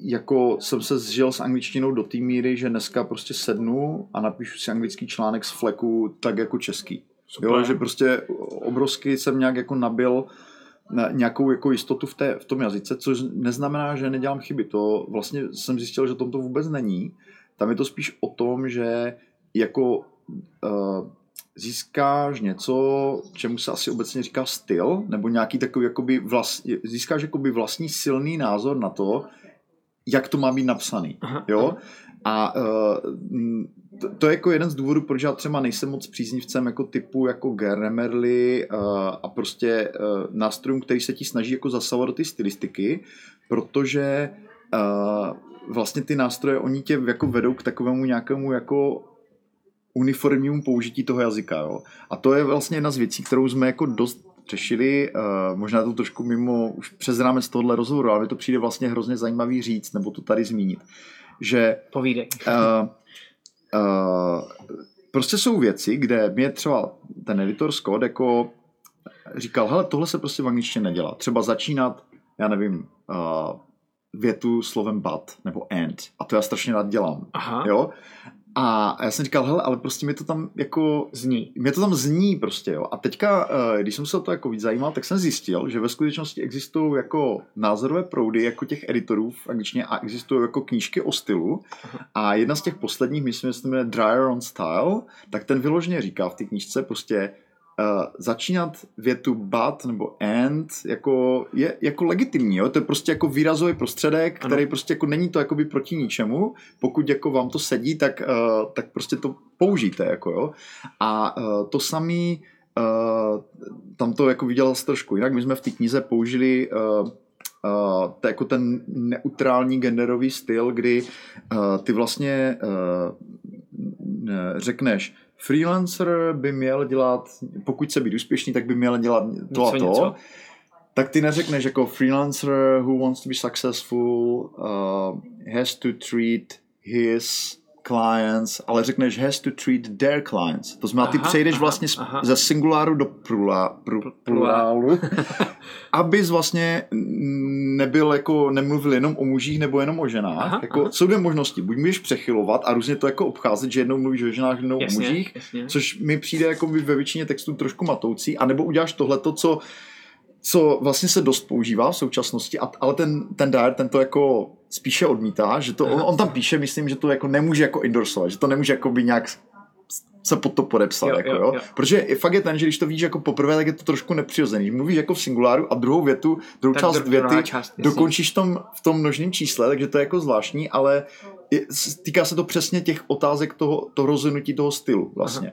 jako jsem se zžil s angličtinou do té míry, že dneska prostě sednu a napíšu si anglický článek z fleku tak jako český. Super. Jo, že prostě obrovsky jsem nějak jako nabil nějakou jako jistotu v, té, v tom jazyce, což neznamená, že nedělám chyby. To vlastně jsem zjistil, že tom to vůbec není. Tam je to spíš o tom, že jako uh, získáš něco, čemu se asi obecně říká styl, nebo nějaký takový jakoby vlast, získáš jakoby vlastní silný názor na to, jak to má být napsaný. Aha, jo? Aha. A uh, to, to, je jako jeden z důvodů, proč já třeba nejsem moc příznivcem jako typu jako Grammarly uh, a prostě uh, nástrojům, který se ti snaží jako zasahovat do ty stylistiky, protože uh, vlastně ty nástroje, oni tě jako vedou k takovému nějakému jako uniformnímu použití toho jazyka. Jo? A to je vlastně jedna z věcí, kterou jsme jako dost řešili, uh, možná to trošku mimo, už přes rámec tohohle rozhovoru, ale mi to přijde vlastně hrozně zajímavý říct, nebo to tady zmínit, že Povídej. Uh, uh, prostě jsou věci, kde mě třeba ten editor Scott jako říkal, hele, tohle se prostě v angličtině nedělá. Třeba začínat, já nevím, uh, větu slovem but nebo and. A to já strašně rád dělám. Aha. Jo? A já jsem říkal, hele, ale prostě mi to tam jako... Zní. Mě to tam zní prostě, jo. A teďka, eh, když jsem se o to jako víc zajímal, tak jsem zjistil, že ve skutečnosti existují jako názorové proudy jako těch editorů v angličtině a existují jako knížky o stylu. A jedna z těch posledních, myslím, že se jmenuje Dryer on Style, tak ten vyloženě říká v té knížce prostě uh, začínat větu but nebo and jako, je jako legitimní, jo? to je prostě jako výrazový prostředek, ano. který prostě jako není to jakoby proti ničemu, pokud jako vám to sedí, tak, uh, tak prostě to použijte, jako jo. A uh, to samý, uh, tam to jako viděl trošku jinak, my jsme v té knize použili uh, Uh, to je jako ten neutrální genderový styl, kdy uh, ty vlastně uh, řekneš, freelancer by měl dělat, pokud se být úspěšný, tak by měl dělat to něco, a to. Něco. Tak ty neřekneš jako freelancer who wants to be successful uh, has to treat his clients, ale řekneš has to treat their clients. To znamená, ty aha, přejdeš aha, vlastně aha. ze singuláru do prula, pru, plurálu, abys vlastně nebyl jako, nemluvil jenom o mužích nebo jenom o ženách. Aha, jako, aha. Jsou dvě možnosti. Buď můžeš přechylovat a různě to jako obcházet, že jednou mluvíš o ženách, jednou jasně, o mužích, jasně. což mi přijde jako by ve většině textů trošku matoucí, anebo uděláš tohleto, co co vlastně se dost používá v současnosti, ale ten, ten Dyer ten to jako spíše odmítá, že to, on, on tam píše, myslím, že to jako nemůže jako endorsovat, že to nemůže jako by nějak se pod to podepsat, jo, jako, jo, jo. Protože fakt je ten, že když to víš jako poprvé, tak je to trošku nepřirozený. Mluvíš jako v singuláru a druhou větu, druhou tak část věty část, dokončíš tom, v tom množném čísle, takže to je jako zvláštní, ale je, týká se to přesně těch otázek toho, toho rozhodnutí toho stylu vlastně.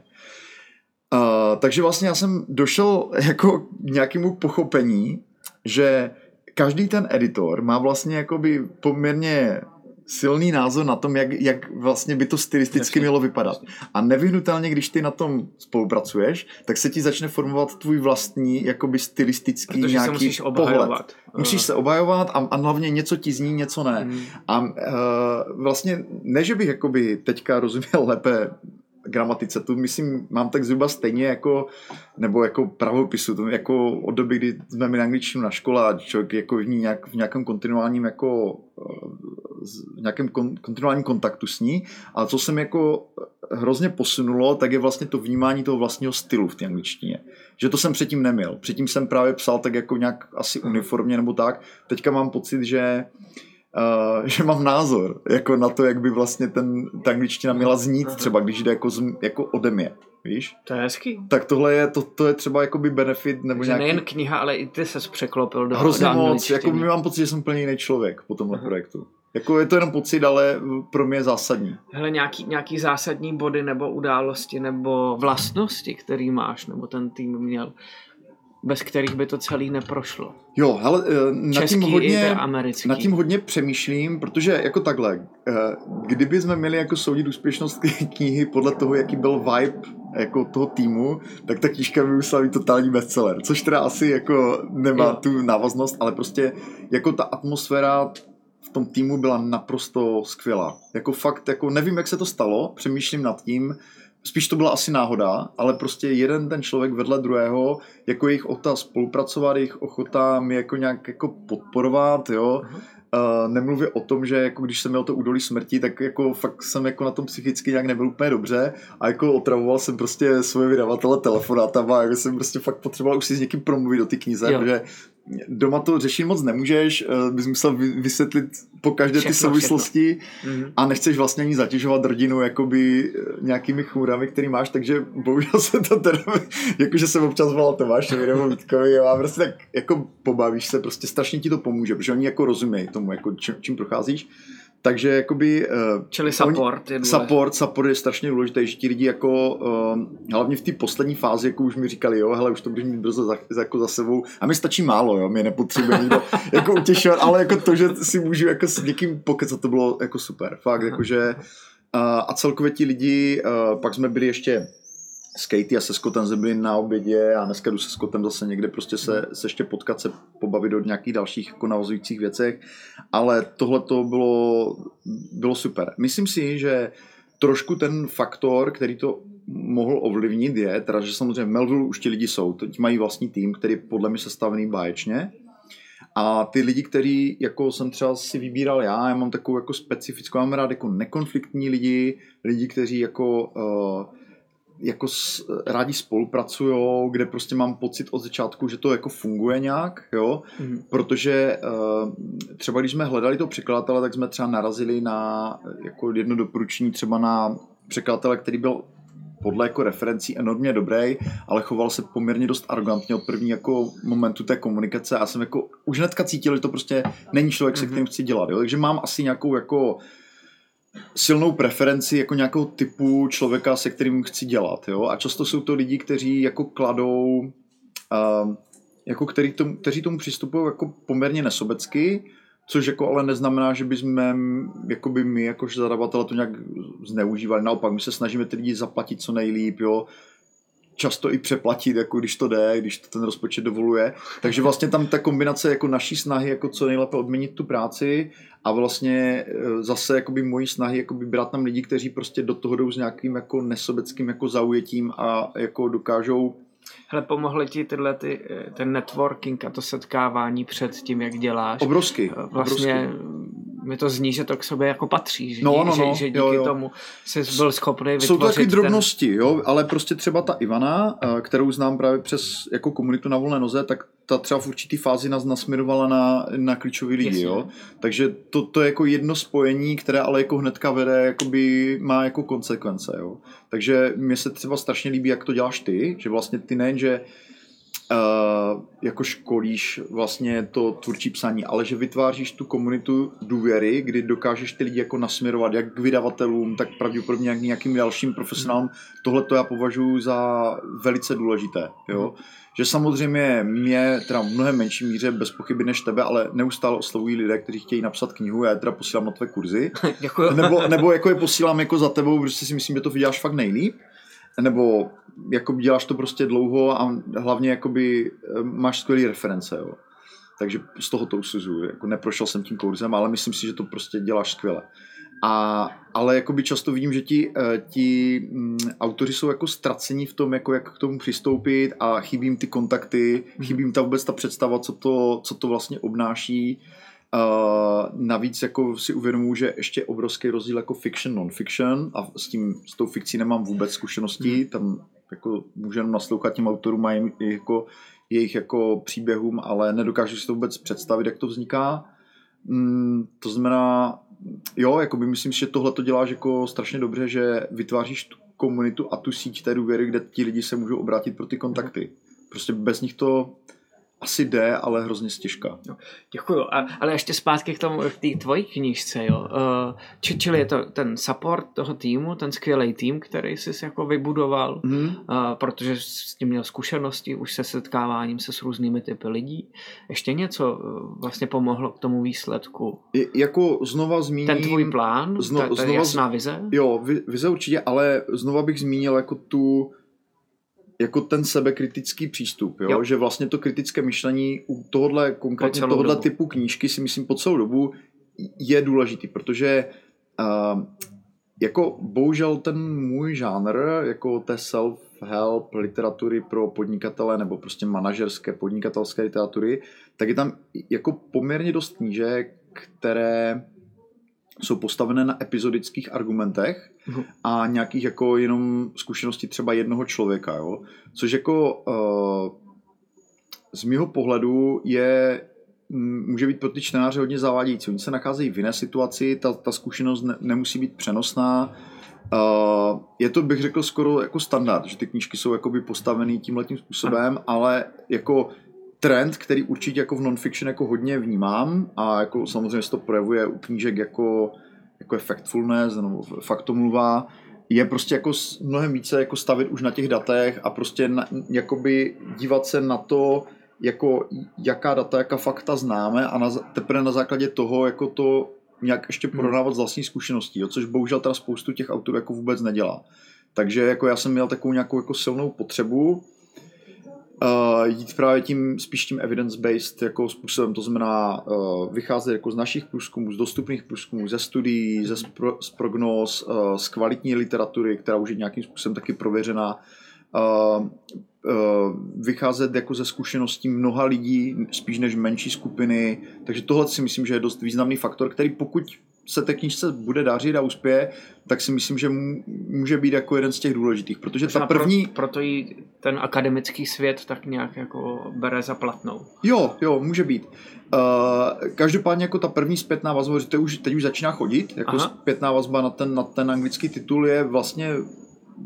Aha. Uh, takže vlastně já jsem došel jako k nějakému pochopení, že každý ten editor má vlastně jakoby poměrně silný názor na tom, jak, jak vlastně by to stylisticky mělo vypadat. A nevyhnutelně, když ty na tom spolupracuješ, tak se ti začne formovat tvůj vlastní jakoby stylistický Protože nějaký se musíš pohled. Musíš se obhajovat a, a hlavně něco ti zní, něco ne. Mm. A uh, vlastně ne, že bych jakoby teďka rozuměl lépe gramatice, to myslím, mám tak zhruba stejně jako, nebo jako pravopisu, to jako od doby, kdy jsme měli angličtinu na škole a člověk jako v, ní nějak, v nějakém kontinuálním jako v nějakém kon, kontinuálním kontaktu s ní, ale co se mi jako hrozně posunulo, tak je vlastně to vnímání toho vlastního stylu v té angličtině. Že to jsem předtím neměl. Předtím jsem právě psal tak jako nějak asi uniformně nebo tak. Teďka mám pocit, že uh, uh, že mám názor jako na to, jak by vlastně ten, ta angličtina měla znít třeba, když jde jako, z, jako ode mě. Víš? To je hezký. Tak tohle je, to, to je třeba jakoby benefit nebo Takže nějaký... nejen kniha, ale i ty se překlopil do Hrozně do moc, jako my mám pocit, že jsem úplně jiný člověk po tomhle uh-huh. projektu. Jako je to jenom pocit, ale pro mě je zásadní. Hele, nějaký, nějaký zásadní body nebo události nebo vlastnosti, který máš, nebo ten tým měl, bez kterých by to celý neprošlo. Jo, ale eh, nad tím, hodně, nad tím hodně přemýšlím, protože jako takhle, eh, kdyby jsme měli jako soudit úspěšnost knihy podle toho, jaký byl vibe jako toho týmu, tak ta knížka by musela být totální bestseller, což teda asi jako nemá jo. tu návaznost, ale prostě jako ta atmosféra v tom týmu byla naprosto skvělá. Jako fakt, jako nevím, jak se to stalo, přemýšlím nad tím, spíš to byla asi náhoda, ale prostě jeden ten člověk vedle druhého, jako jejich ochota spolupracovat, jejich ochota mi jako nějak jako podporovat, jo. Uh, nemluvě o tom, že jako když jsem měl to údolí smrti, tak jako fakt jsem jako na tom psychicky nějak nebyl úplně dobře a jako otravoval jsem prostě svoje vydavatele telefonátama, jako jsem prostě fakt potřeboval už si s někým promluvit do ty knize, jo. protože doma to řešit moc nemůžeš, eh, bys musel vysvětlit po každé všechno, ty souvislosti všechno. Mhm. a nechceš vlastně ani zatěžovat rodinu jakoby eh, nějakými chmurami, který máš, takže bohužel se to teda, jakože jsem občas volal Tomášovi nebo Vítkovi a prostě tak jako pobavíš se, prostě strašně ti to pomůže, protože oni jako rozumějí tomu, jako čím, čím procházíš. Takže jakoby... Uh, Čili support oni, je Support, support je strašně důležitý, že ti lidi jako, uh, hlavně v té poslední fázi, jako už mi říkali, jo, hele, už to budeš mít brzo za, jako za sebou. A mi stačí málo, jo, mě nepotřebuje nikdo jako utěšovat, ale jako to, že si můžu jako s někým pokecat, to bylo jako super. Fakt, jakože... Uh, a celkově ti lidi, uh, pak jsme byli ještě s Katie a se Scottem jsme byli na obědě a dneska jdu se Scottem zase někde prostě se, se ještě potkat, se pobavit o nějakých dalších jako navazujících věcech, ale tohle to bylo, bylo super. Myslím si, že trošku ten faktor, který to mohl ovlivnit je, teda, že samozřejmě v Melville už ti lidi jsou, ti mají vlastní tým, který podle mě sestavený báječně, a ty lidi, který jako jsem třeba si vybíral já, já mám takovou jako specifickou, mám rád jako nekonfliktní lidi, lidi, kteří jako uh, jako s, rádi spolupracují, kde prostě mám pocit od začátku, že to jako funguje nějak, jo, mm. protože uh, třeba když jsme hledali to překladatele, tak jsme třeba narazili na jako jedno doporučení třeba na překladatele, který byl podle jako referencí enormně dobrý, ale choval se poměrně dost arrogantně od první jako momentu té komunikace a jsem jako už hnedka cítil, že to prostě není člověk, se mm-hmm. kterým chci dělat, jo? takže mám asi nějakou jako silnou preferenci jako nějakou typu člověka, se kterým chci dělat. Jo? A často jsou to lidi, kteří jako kladou, uh, jako který tomu, kteří tomu přistupují jako poměrně nesobecky, což jako ale neznamená, že bychom jakoby my jakož zadavatele to nějak zneužívali. Naopak, my se snažíme ty lidi zaplatit co nejlíp, jo? Často i přeplatit, jako když to jde, když to ten rozpočet dovoluje. Takže vlastně tam ta kombinace jako naší snahy, jako co nejlépe odměnit tu práci a vlastně e, zase jakoby mojí snahy jakoby brát tam lidi, kteří prostě do toho jdou s nějakým jako nesobeckým jako zaujetím a jako dokážou Hele, pomohly ti tyhle ty, e, ten networking a to setkávání před tím, jak děláš? Obrovsky. E, vlastně obrovsky mi to zní, že to k sobě jako patří, že, no, no, no, že, že díky jo, jo. tomu jsi byl schopný vytvořit Jsou to takové drobnosti, ten... jo, ale prostě třeba ta Ivana, eh, kterou znám právě přes jako komunitu na volné noze, tak ta třeba v určitý fázi nás nasměrovala na, na klíčový lidi, Jasně. jo. Takže to, to je jako jedno spojení, které ale jako hnedka vede, jakoby má jako konsekvence, jo. Takže mně se třeba strašně líbí, jak to děláš ty, že vlastně ty nejen, že uh, jako školíš vlastně to tvůrčí psaní, ale že vytváříš tu komunitu důvěry, kdy dokážeš ty lidi jako nasměrovat jak k vydavatelům, tak pravděpodobně jak nějakým dalším profesionálům. Tohle to já považuji za velice důležité. Jo? Že samozřejmě mě teda v mnohem menší míře bez pochyby než tebe, ale neustále oslovují lidé, kteří chtějí napsat knihu, já je teda posílám na tvé kurzy. Nebo, nebo jako je posílám jako za tebou, protože si myslím, že to vyděláš fakt nejlíp nebo jako děláš to prostě dlouho a hlavně jakoby eh, máš skvělé reference, jo. Takže z toho to usuzuju. Jako neprošel jsem tím kurzem, ale myslím si, že to prostě děláš skvěle. A, ale jakoby často vidím, že ti, eh, ti mm, autoři jsou jako ztracení v tom, jako jak k tomu přistoupit a chybí jim ty kontakty, mm. chybí jim ta vůbec ta představa, co to, co to vlastně obnáší Uh, navíc jako si uvědomuji, že ještě obrovský rozdíl jako fiction, non-fiction a s tím, s tou fikcí nemám vůbec zkušeností, hmm. tam jako můžeme naslouchat těm autorům mají jako jejich jako příběhům, ale nedokážu si to vůbec představit, jak to vzniká. Mm, to znamená, jo, jako by myslím že tohle to děláš jako strašně dobře, že vytváříš tu komunitu a tu síť té důvěry, kde ti lidi se můžou obrátit pro ty kontakty. Prostě bez nich to asi jde, ale hrozně stěžka. No, děkuju. A, ale ještě zpátky k tomu, k té tvojí knížce, jo. Uh, či, čili je to ten support toho týmu, ten skvělý tým, který jsi jako vybudoval, mm. uh, protože s tím měl zkušenosti už se setkáváním se s různými typy lidí. Ještě něco uh, vlastně pomohlo k tomu výsledku? Je, jako znova zmíním... Ten tvůj plán, zno, ta, ta znova, jasná vize? Jo, vize určitě, ale znova bych zmínil jako tu jako ten sebekritický přístup, jo? jo. že vlastně to kritické myšlení u tohohle konkrétně tohohle dobu. typu knížky si myslím po celou dobu je důležitý, protože uh, jako bohužel ten můj žánr, jako té self-help literatury pro podnikatele nebo prostě manažerské podnikatelské literatury, tak je tam jako poměrně dost knížek, které jsou postavené na epizodických argumentech uh-huh. a nějakých jako jenom zkušeností třeba jednoho člověka, jo? což jako uh, z mého pohledu je může být pro ty čtenáře hodně zavádějící. Oni se nacházejí v jiné situaci, ta, ta zkušenost ne, nemusí být přenosná. Uh, je to, bych řekl, skoro jako standard, že ty knížky jsou jakoby postavený tímhletím způsobem, ale jako trend, který určitě jako v non-fiction jako hodně vnímám a jako samozřejmě se to projevuje u knížek jako jako je factfulness, nebo faktomluva, je prostě jako mnohem více jako stavit už na těch datech a prostě na, jakoby dívat se na to, jako jaká data, jaká fakta známe a na, teprve na základě toho jako to nějak ještě hmm. prodávat z vlastní zkušeností, jo, což bohužel teda spoustu těch autorů jako vůbec nedělá. Takže jako já jsem měl takovou nějakou jako silnou potřebu uh, jít právě tím spíš tím evidence-based jako způsobem, to znamená uh, vycházet jako z našich průzkumů, z dostupných průzkumů, ze studií, ze spro, z prognóz, uh, z kvalitní literatury, která už je nějakým způsobem taky prověřená, uh, vycházet jako ze zkušeností mnoha lidí, spíš než menší skupiny, takže tohle si myslím, že je dost významný faktor, který pokud se té knižce bude dařit a uspěje, tak si myslím, že může být jako jeden z těch důležitých, protože Možná ta první... Pro, proto jí ten akademický svět tak nějak jako bere za platnou. Jo, jo, může být. Uh, každopádně jako ta první zpětná vazba, že to už, teď už začíná chodit, jako Aha. zpětná vazba na ten, na ten anglický titul je vlastně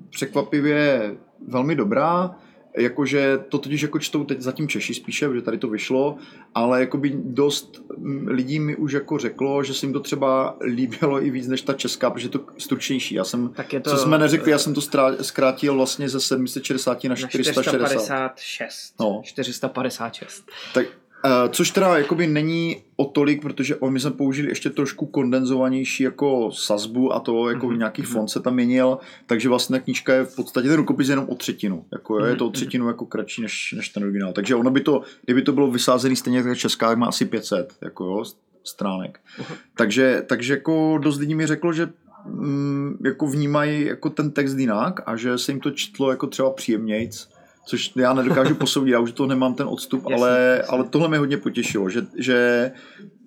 překvapivě velmi dobrá jakože to totiž jako čtou teď zatím Češi spíše, že tady to vyšlo, ale jakoby dost lidí mi už jako řeklo, že se jim to třeba líbilo i víc než ta česká, protože je to stručnější. Já jsem, tak je to, co jsme neřekli, já jsem to zkrátil vlastně ze 760 na 460. 456. No. 456. Tak Uh, což teda jakoby není o tolik, protože on, my jsme použili ještě trošku kondenzovanější jako sazbu a to jako mm-hmm. nějaký mhm. fond se tam měnil, takže vlastně knížka je v podstatě ten rukopis jenom o třetinu. Jako, mm-hmm. Je to o mhm. třetinu jako kratší než, než ten originál. Takže ono by to, kdyby to bylo vysázený stejně jako česká, tak má asi 500 jako jo, stránek. Uh-huh. Takže, takže jako dost lidí mi řeklo, že mm, jako vnímají jako ten text jinak a že se jim to čtlo jako třeba příjemnějc což já nedokážu posoudit, já už to nemám ten odstup, jasně, ale, jasně. ale tohle mě hodně potěšilo, že, že,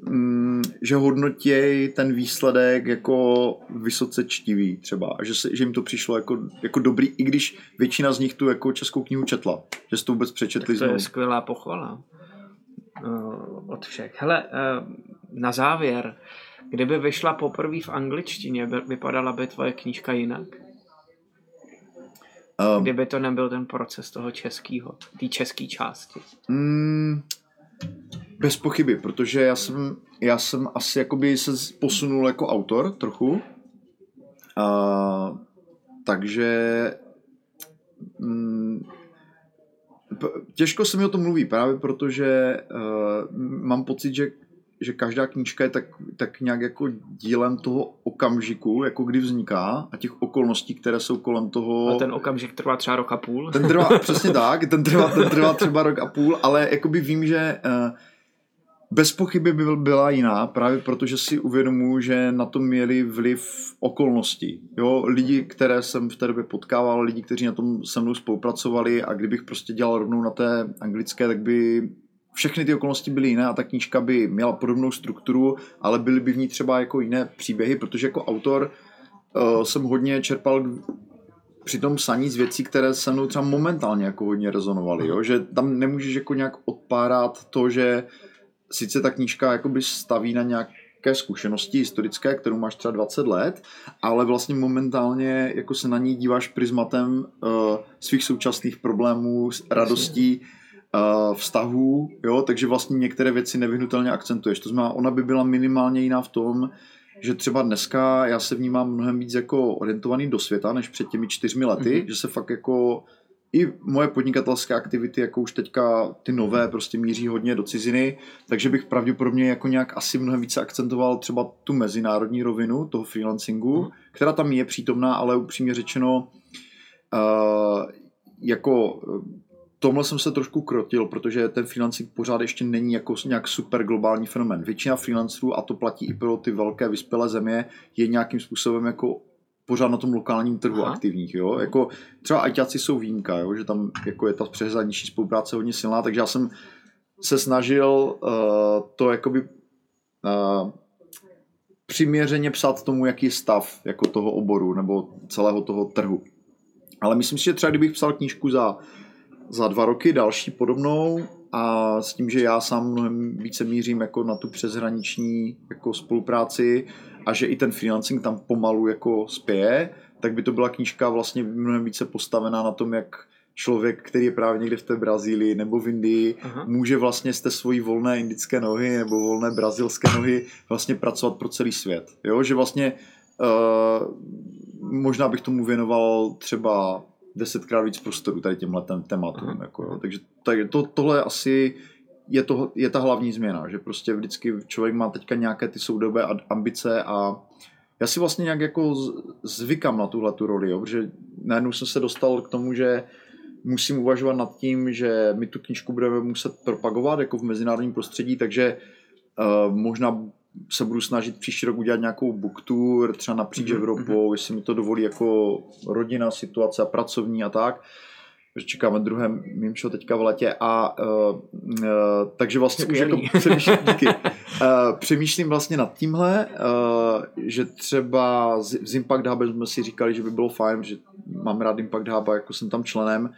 mm, že hodnotěj ten výsledek jako vysoce čtivý třeba, že, se, že jim to přišlo jako, jako dobrý, i když většina z nich tu jako českou knihu četla, že jsi to vůbec přečetli tak to znovu. je skvělá pochvala uh, od všech. Hele, uh, na závěr, kdyby vyšla poprvé v angličtině, vypadala by tvoje knížka jinak? Um, Kdyby to nebyl ten proces toho českého, té české části. Mm, bez pochyby, protože já jsem, já jsem asi jakoby se posunul jako autor trochu. A, takže mm, těžko se mi o tom mluví, právě protože uh, mám pocit, že že každá knížka je tak, tak nějak jako dílem toho okamžiku, jako kdy vzniká a těch okolností, které jsou kolem toho. A ten okamžik trvá třeba rok a půl. Ten trvá, přesně tak, ten trvá, ten trvá třeba rok a půl, ale jakoby vím, že uh, bez pochyby by byla jiná, právě protože si uvědomuji, že na to měli vliv okolnosti. Jo, lidi, které jsem v té době potkával, lidi, kteří na tom se mnou spolupracovali a kdybych prostě dělal rovnou na té anglické, tak by všechny ty okolnosti byly jiné a ta knížka by měla podobnou strukturu, ale byly by v ní třeba jako jiné příběhy, protože jako autor uh, jsem hodně čerpal při tom psaní z věcí, které se mnou třeba momentálně jako hodně rezonovaly, jo? že tam nemůžeš jako nějak odpárat to, že sice ta knížka jakoby staví na nějaké zkušenosti historické, kterou máš třeba 20 let, ale vlastně momentálně jako se na ní díváš prismatem uh, svých současných problémů, radostí, uh, vztahů, jo, takže vlastně některé věci nevyhnutelně akcentuješ. To znamená, ona by byla minimálně jiná v tom, že třeba dneska já se vnímám mnohem víc jako orientovaný do světa, než před těmi čtyřmi lety, mm-hmm. že se fakt jako i moje podnikatelské aktivity, jako už teďka ty nové, prostě míří hodně do ciziny, takže bych pravděpodobně jako nějak asi mnohem více akcentoval třeba tu mezinárodní rovinu toho freelancingu, mm. která tam je přítomná, ale upřímně řečeno uh, jako tomhle jsem se trošku krotil, protože ten freelancing pořád ještě není jako nějak super globální fenomén. Většina freelancerů, a to platí i pro ty velké vyspělé země, je nějakým způsobem jako pořád na tom lokálním trhu Aha. aktivních, jo. Jako třeba ajťáci jsou výjimka, jo, že tam jako je ta přeshraniční spolupráce hodně silná, takže já jsem se snažil uh, to jakoby uh, přiměřeně psát tomu, jaký je stav jako toho oboru nebo celého toho trhu. Ale myslím si, že třeba kdybych psal knížku za za dva roky další podobnou a s tím, že já sám mnohem více mířím jako na tu přeshraniční jako spolupráci a že i ten freelancing tam pomalu jako spěje, tak by to byla knížka vlastně mnohem více postavená na tom, jak člověk, který je právě někde v té Brazílii nebo v Indii, Aha. může vlastně z té svojí volné indické nohy nebo volné brazilské nohy vlastně pracovat pro celý svět. Jo, že vlastně uh, možná bych tomu věnoval třeba desetkrát víc prostoru tady těmhle tématům. Jako, jo. Takže tak to, tohle asi je, to, je ta hlavní změna, že prostě vždycky člověk má teďka nějaké ty soudobé ambice a já si vlastně nějak jako zvykám na tuhle tu roli, jo, protože najednou jsem se dostal k tomu, že musím uvažovat nad tím, že my tu knižku budeme muset propagovat jako v mezinárodním prostředí, takže uh, možná se budu snažit příští rok udělat nějakou book tour, třeba napříč mm-hmm. Evropou, mhm. jestli mi to dovolí jako rodina, situace a pracovní a tak. Čekáme druhé mimčo teďka v letě a uh, uh, takže vlastně Skvělý. už jako přemýšlím, díky, uh, přemýšlím vlastně nad tímhle, uh, že třeba z, z Impact Hub jsme si říkali, že by bylo fajn, že mám rád Impact Hub a jako jsem tam členem,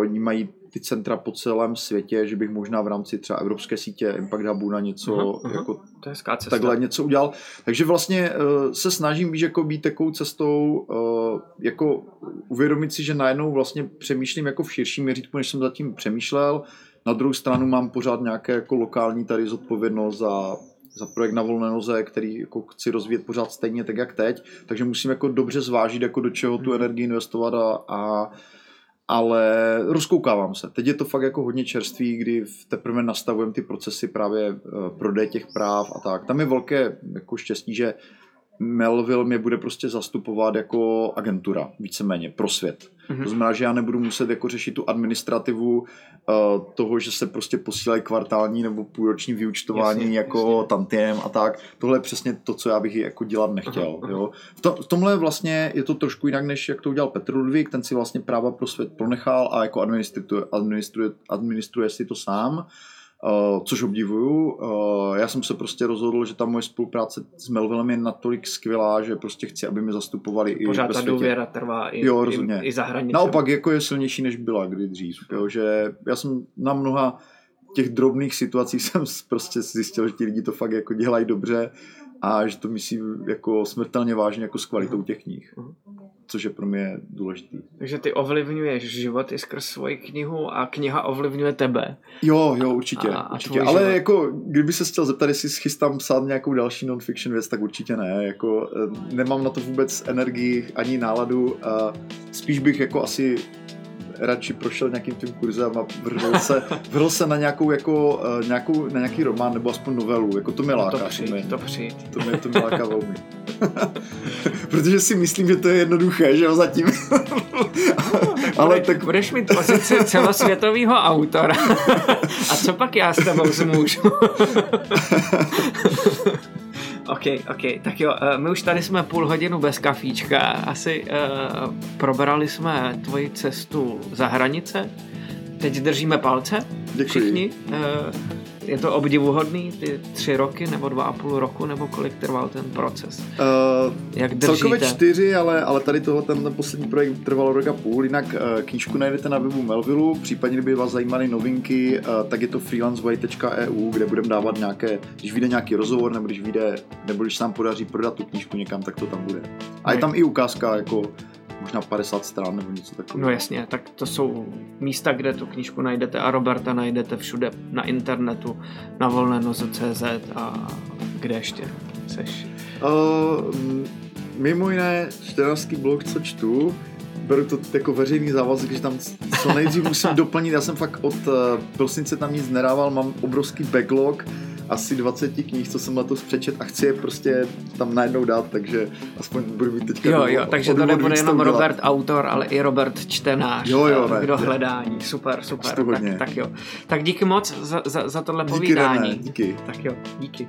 Oni mají ty centra po celém světě, že bych možná v rámci třeba evropské sítě Impact Hubu na něco uh-huh, jako to je takhle něco udělal. Takže vlastně uh, se snažím víš, jako být takovou cestou, uh, jako uvědomit si, že najednou vlastně přemýšlím jako v širším měřítku, než jsem zatím přemýšlel. Na druhou stranu mám pořád nějaké jako lokální tady zodpovědnost za za projekt na volné noze, který jako chci rozvíjet pořád stejně tak, jak teď, takže musím jako dobře zvážit, jako do čeho tu mhm. energii investovat a, a ale rozkoukávám se. Teď je to fakt jako hodně čerství, kdy teprve nastavujeme ty procesy právě eh, prodej těch práv a tak. Tam je velké jako štěstí, že Melville mě bude prostě zastupovat jako agentura, víceméně, pro svět. Mm-hmm. To znamená, že já nebudu muset jako řešit tu administrativu uh, toho, že se prostě posílají kvartální nebo půlroční vyučtování jasně, jako jasně. tantiem a tak. Tohle je přesně to, co já bych jako dělat nechtěl. Aha, jo. V, to, v tomhle vlastně je to trošku jinak, než jak to udělal Petr Ludvík, ten si vlastně práva pro svět pronechal a jako administruje, administruje, administruje si to sám. Uh, což obdivuju. Uh, já jsem se prostě rozhodl, že ta moje spolupráce s Melvillem je natolik skvělá, že prostě chci, aby mi zastupovali Pořád i Pořád ta důvěra trvá i, jo, rozhodně. i, i za. Naopak jako je silnější, než byla kdy dřív. Jo, že já jsem na mnoha těch drobných situacích jsem prostě zjistil, že ti lidi to fakt jako dělají dobře a že to myslí jako smrtelně vážně jako s kvalitou těch knih. Uh-huh což je pro mě důležitý. Takže ty ovlivňuješ život i skrz svoji knihu a kniha ovlivňuje tebe. Jo, jo, určitě. A, a určitě. Ale život. jako, kdyby se chtěl zeptat, jestli schystám psát nějakou další non-fiction věc, tak určitě ne. Jako, eh, nemám na to vůbec energii ani náladu. A spíš bych jako asi radši prošel nějakým tím kurzem a vrhl se, vrhl se na nějakou, jako, uh, nějakou, na nějaký román nebo aspoň novelu, jako to mě láká. To přijď, to, mě, to přijď. To mě, to mě láká velmi. Protože si myslím, že to je jednoduché, že jo, zatím. Ale tak... Budeš mít pozici celosvětového autora. a co pak já s tebou zmůžu? OK, OK, tak jo, eh, my už tady jsme půl hodinu bez kafíčka, asi uh, probrali jsme tvoji cestu za hranice, teď držíme palce Děkuji. všichni. Uh, je to obdivuhodný, ty tři roky nebo dva a půl roku, nebo kolik trval ten proces? Uh, Jak držíte? Celkově čtyři, ale, ale tady tohle, ten, ten poslední projekt trval rok a půl, jinak uh, knížku najdete na webu Melvillu, případně kdyby vás zajímaly novinky, uh, tak je to freelanceway.eu, kde budeme dávat nějaké, když vyjde nějaký rozhovor, nebo když vyjde, nebo když se nám podaří prodat tu knížku někam, tak to tam bude. A je tam i ukázka jako možná 50 stran nebo něco takového. No jasně, tak to jsou místa, kde tu knížku najdete a Roberta najdete všude na internetu, na volné noze.cz a kde ještě seš? Uh, mimo jiné, čtenářský blog, co čtu, beru to jako veřejný závazek, že tam co nejdřív musím doplnit. Já jsem fakt od uh, prosince tam nic nedával, mám obrovský backlog, asi 20 knih, co jsem letos přečet a chci je prostě tam najednou dát, takže aspoň budu mít teďka Jo, jo, takže to nebude jenom Robert autor, ale i Robert čtenář. Jo, jo, ne, Kdo hledání. Super, super. Tak, tak, jo. Tak díky moc za, za, za tohle díky, povídání. René, díky. Tak jo, díky.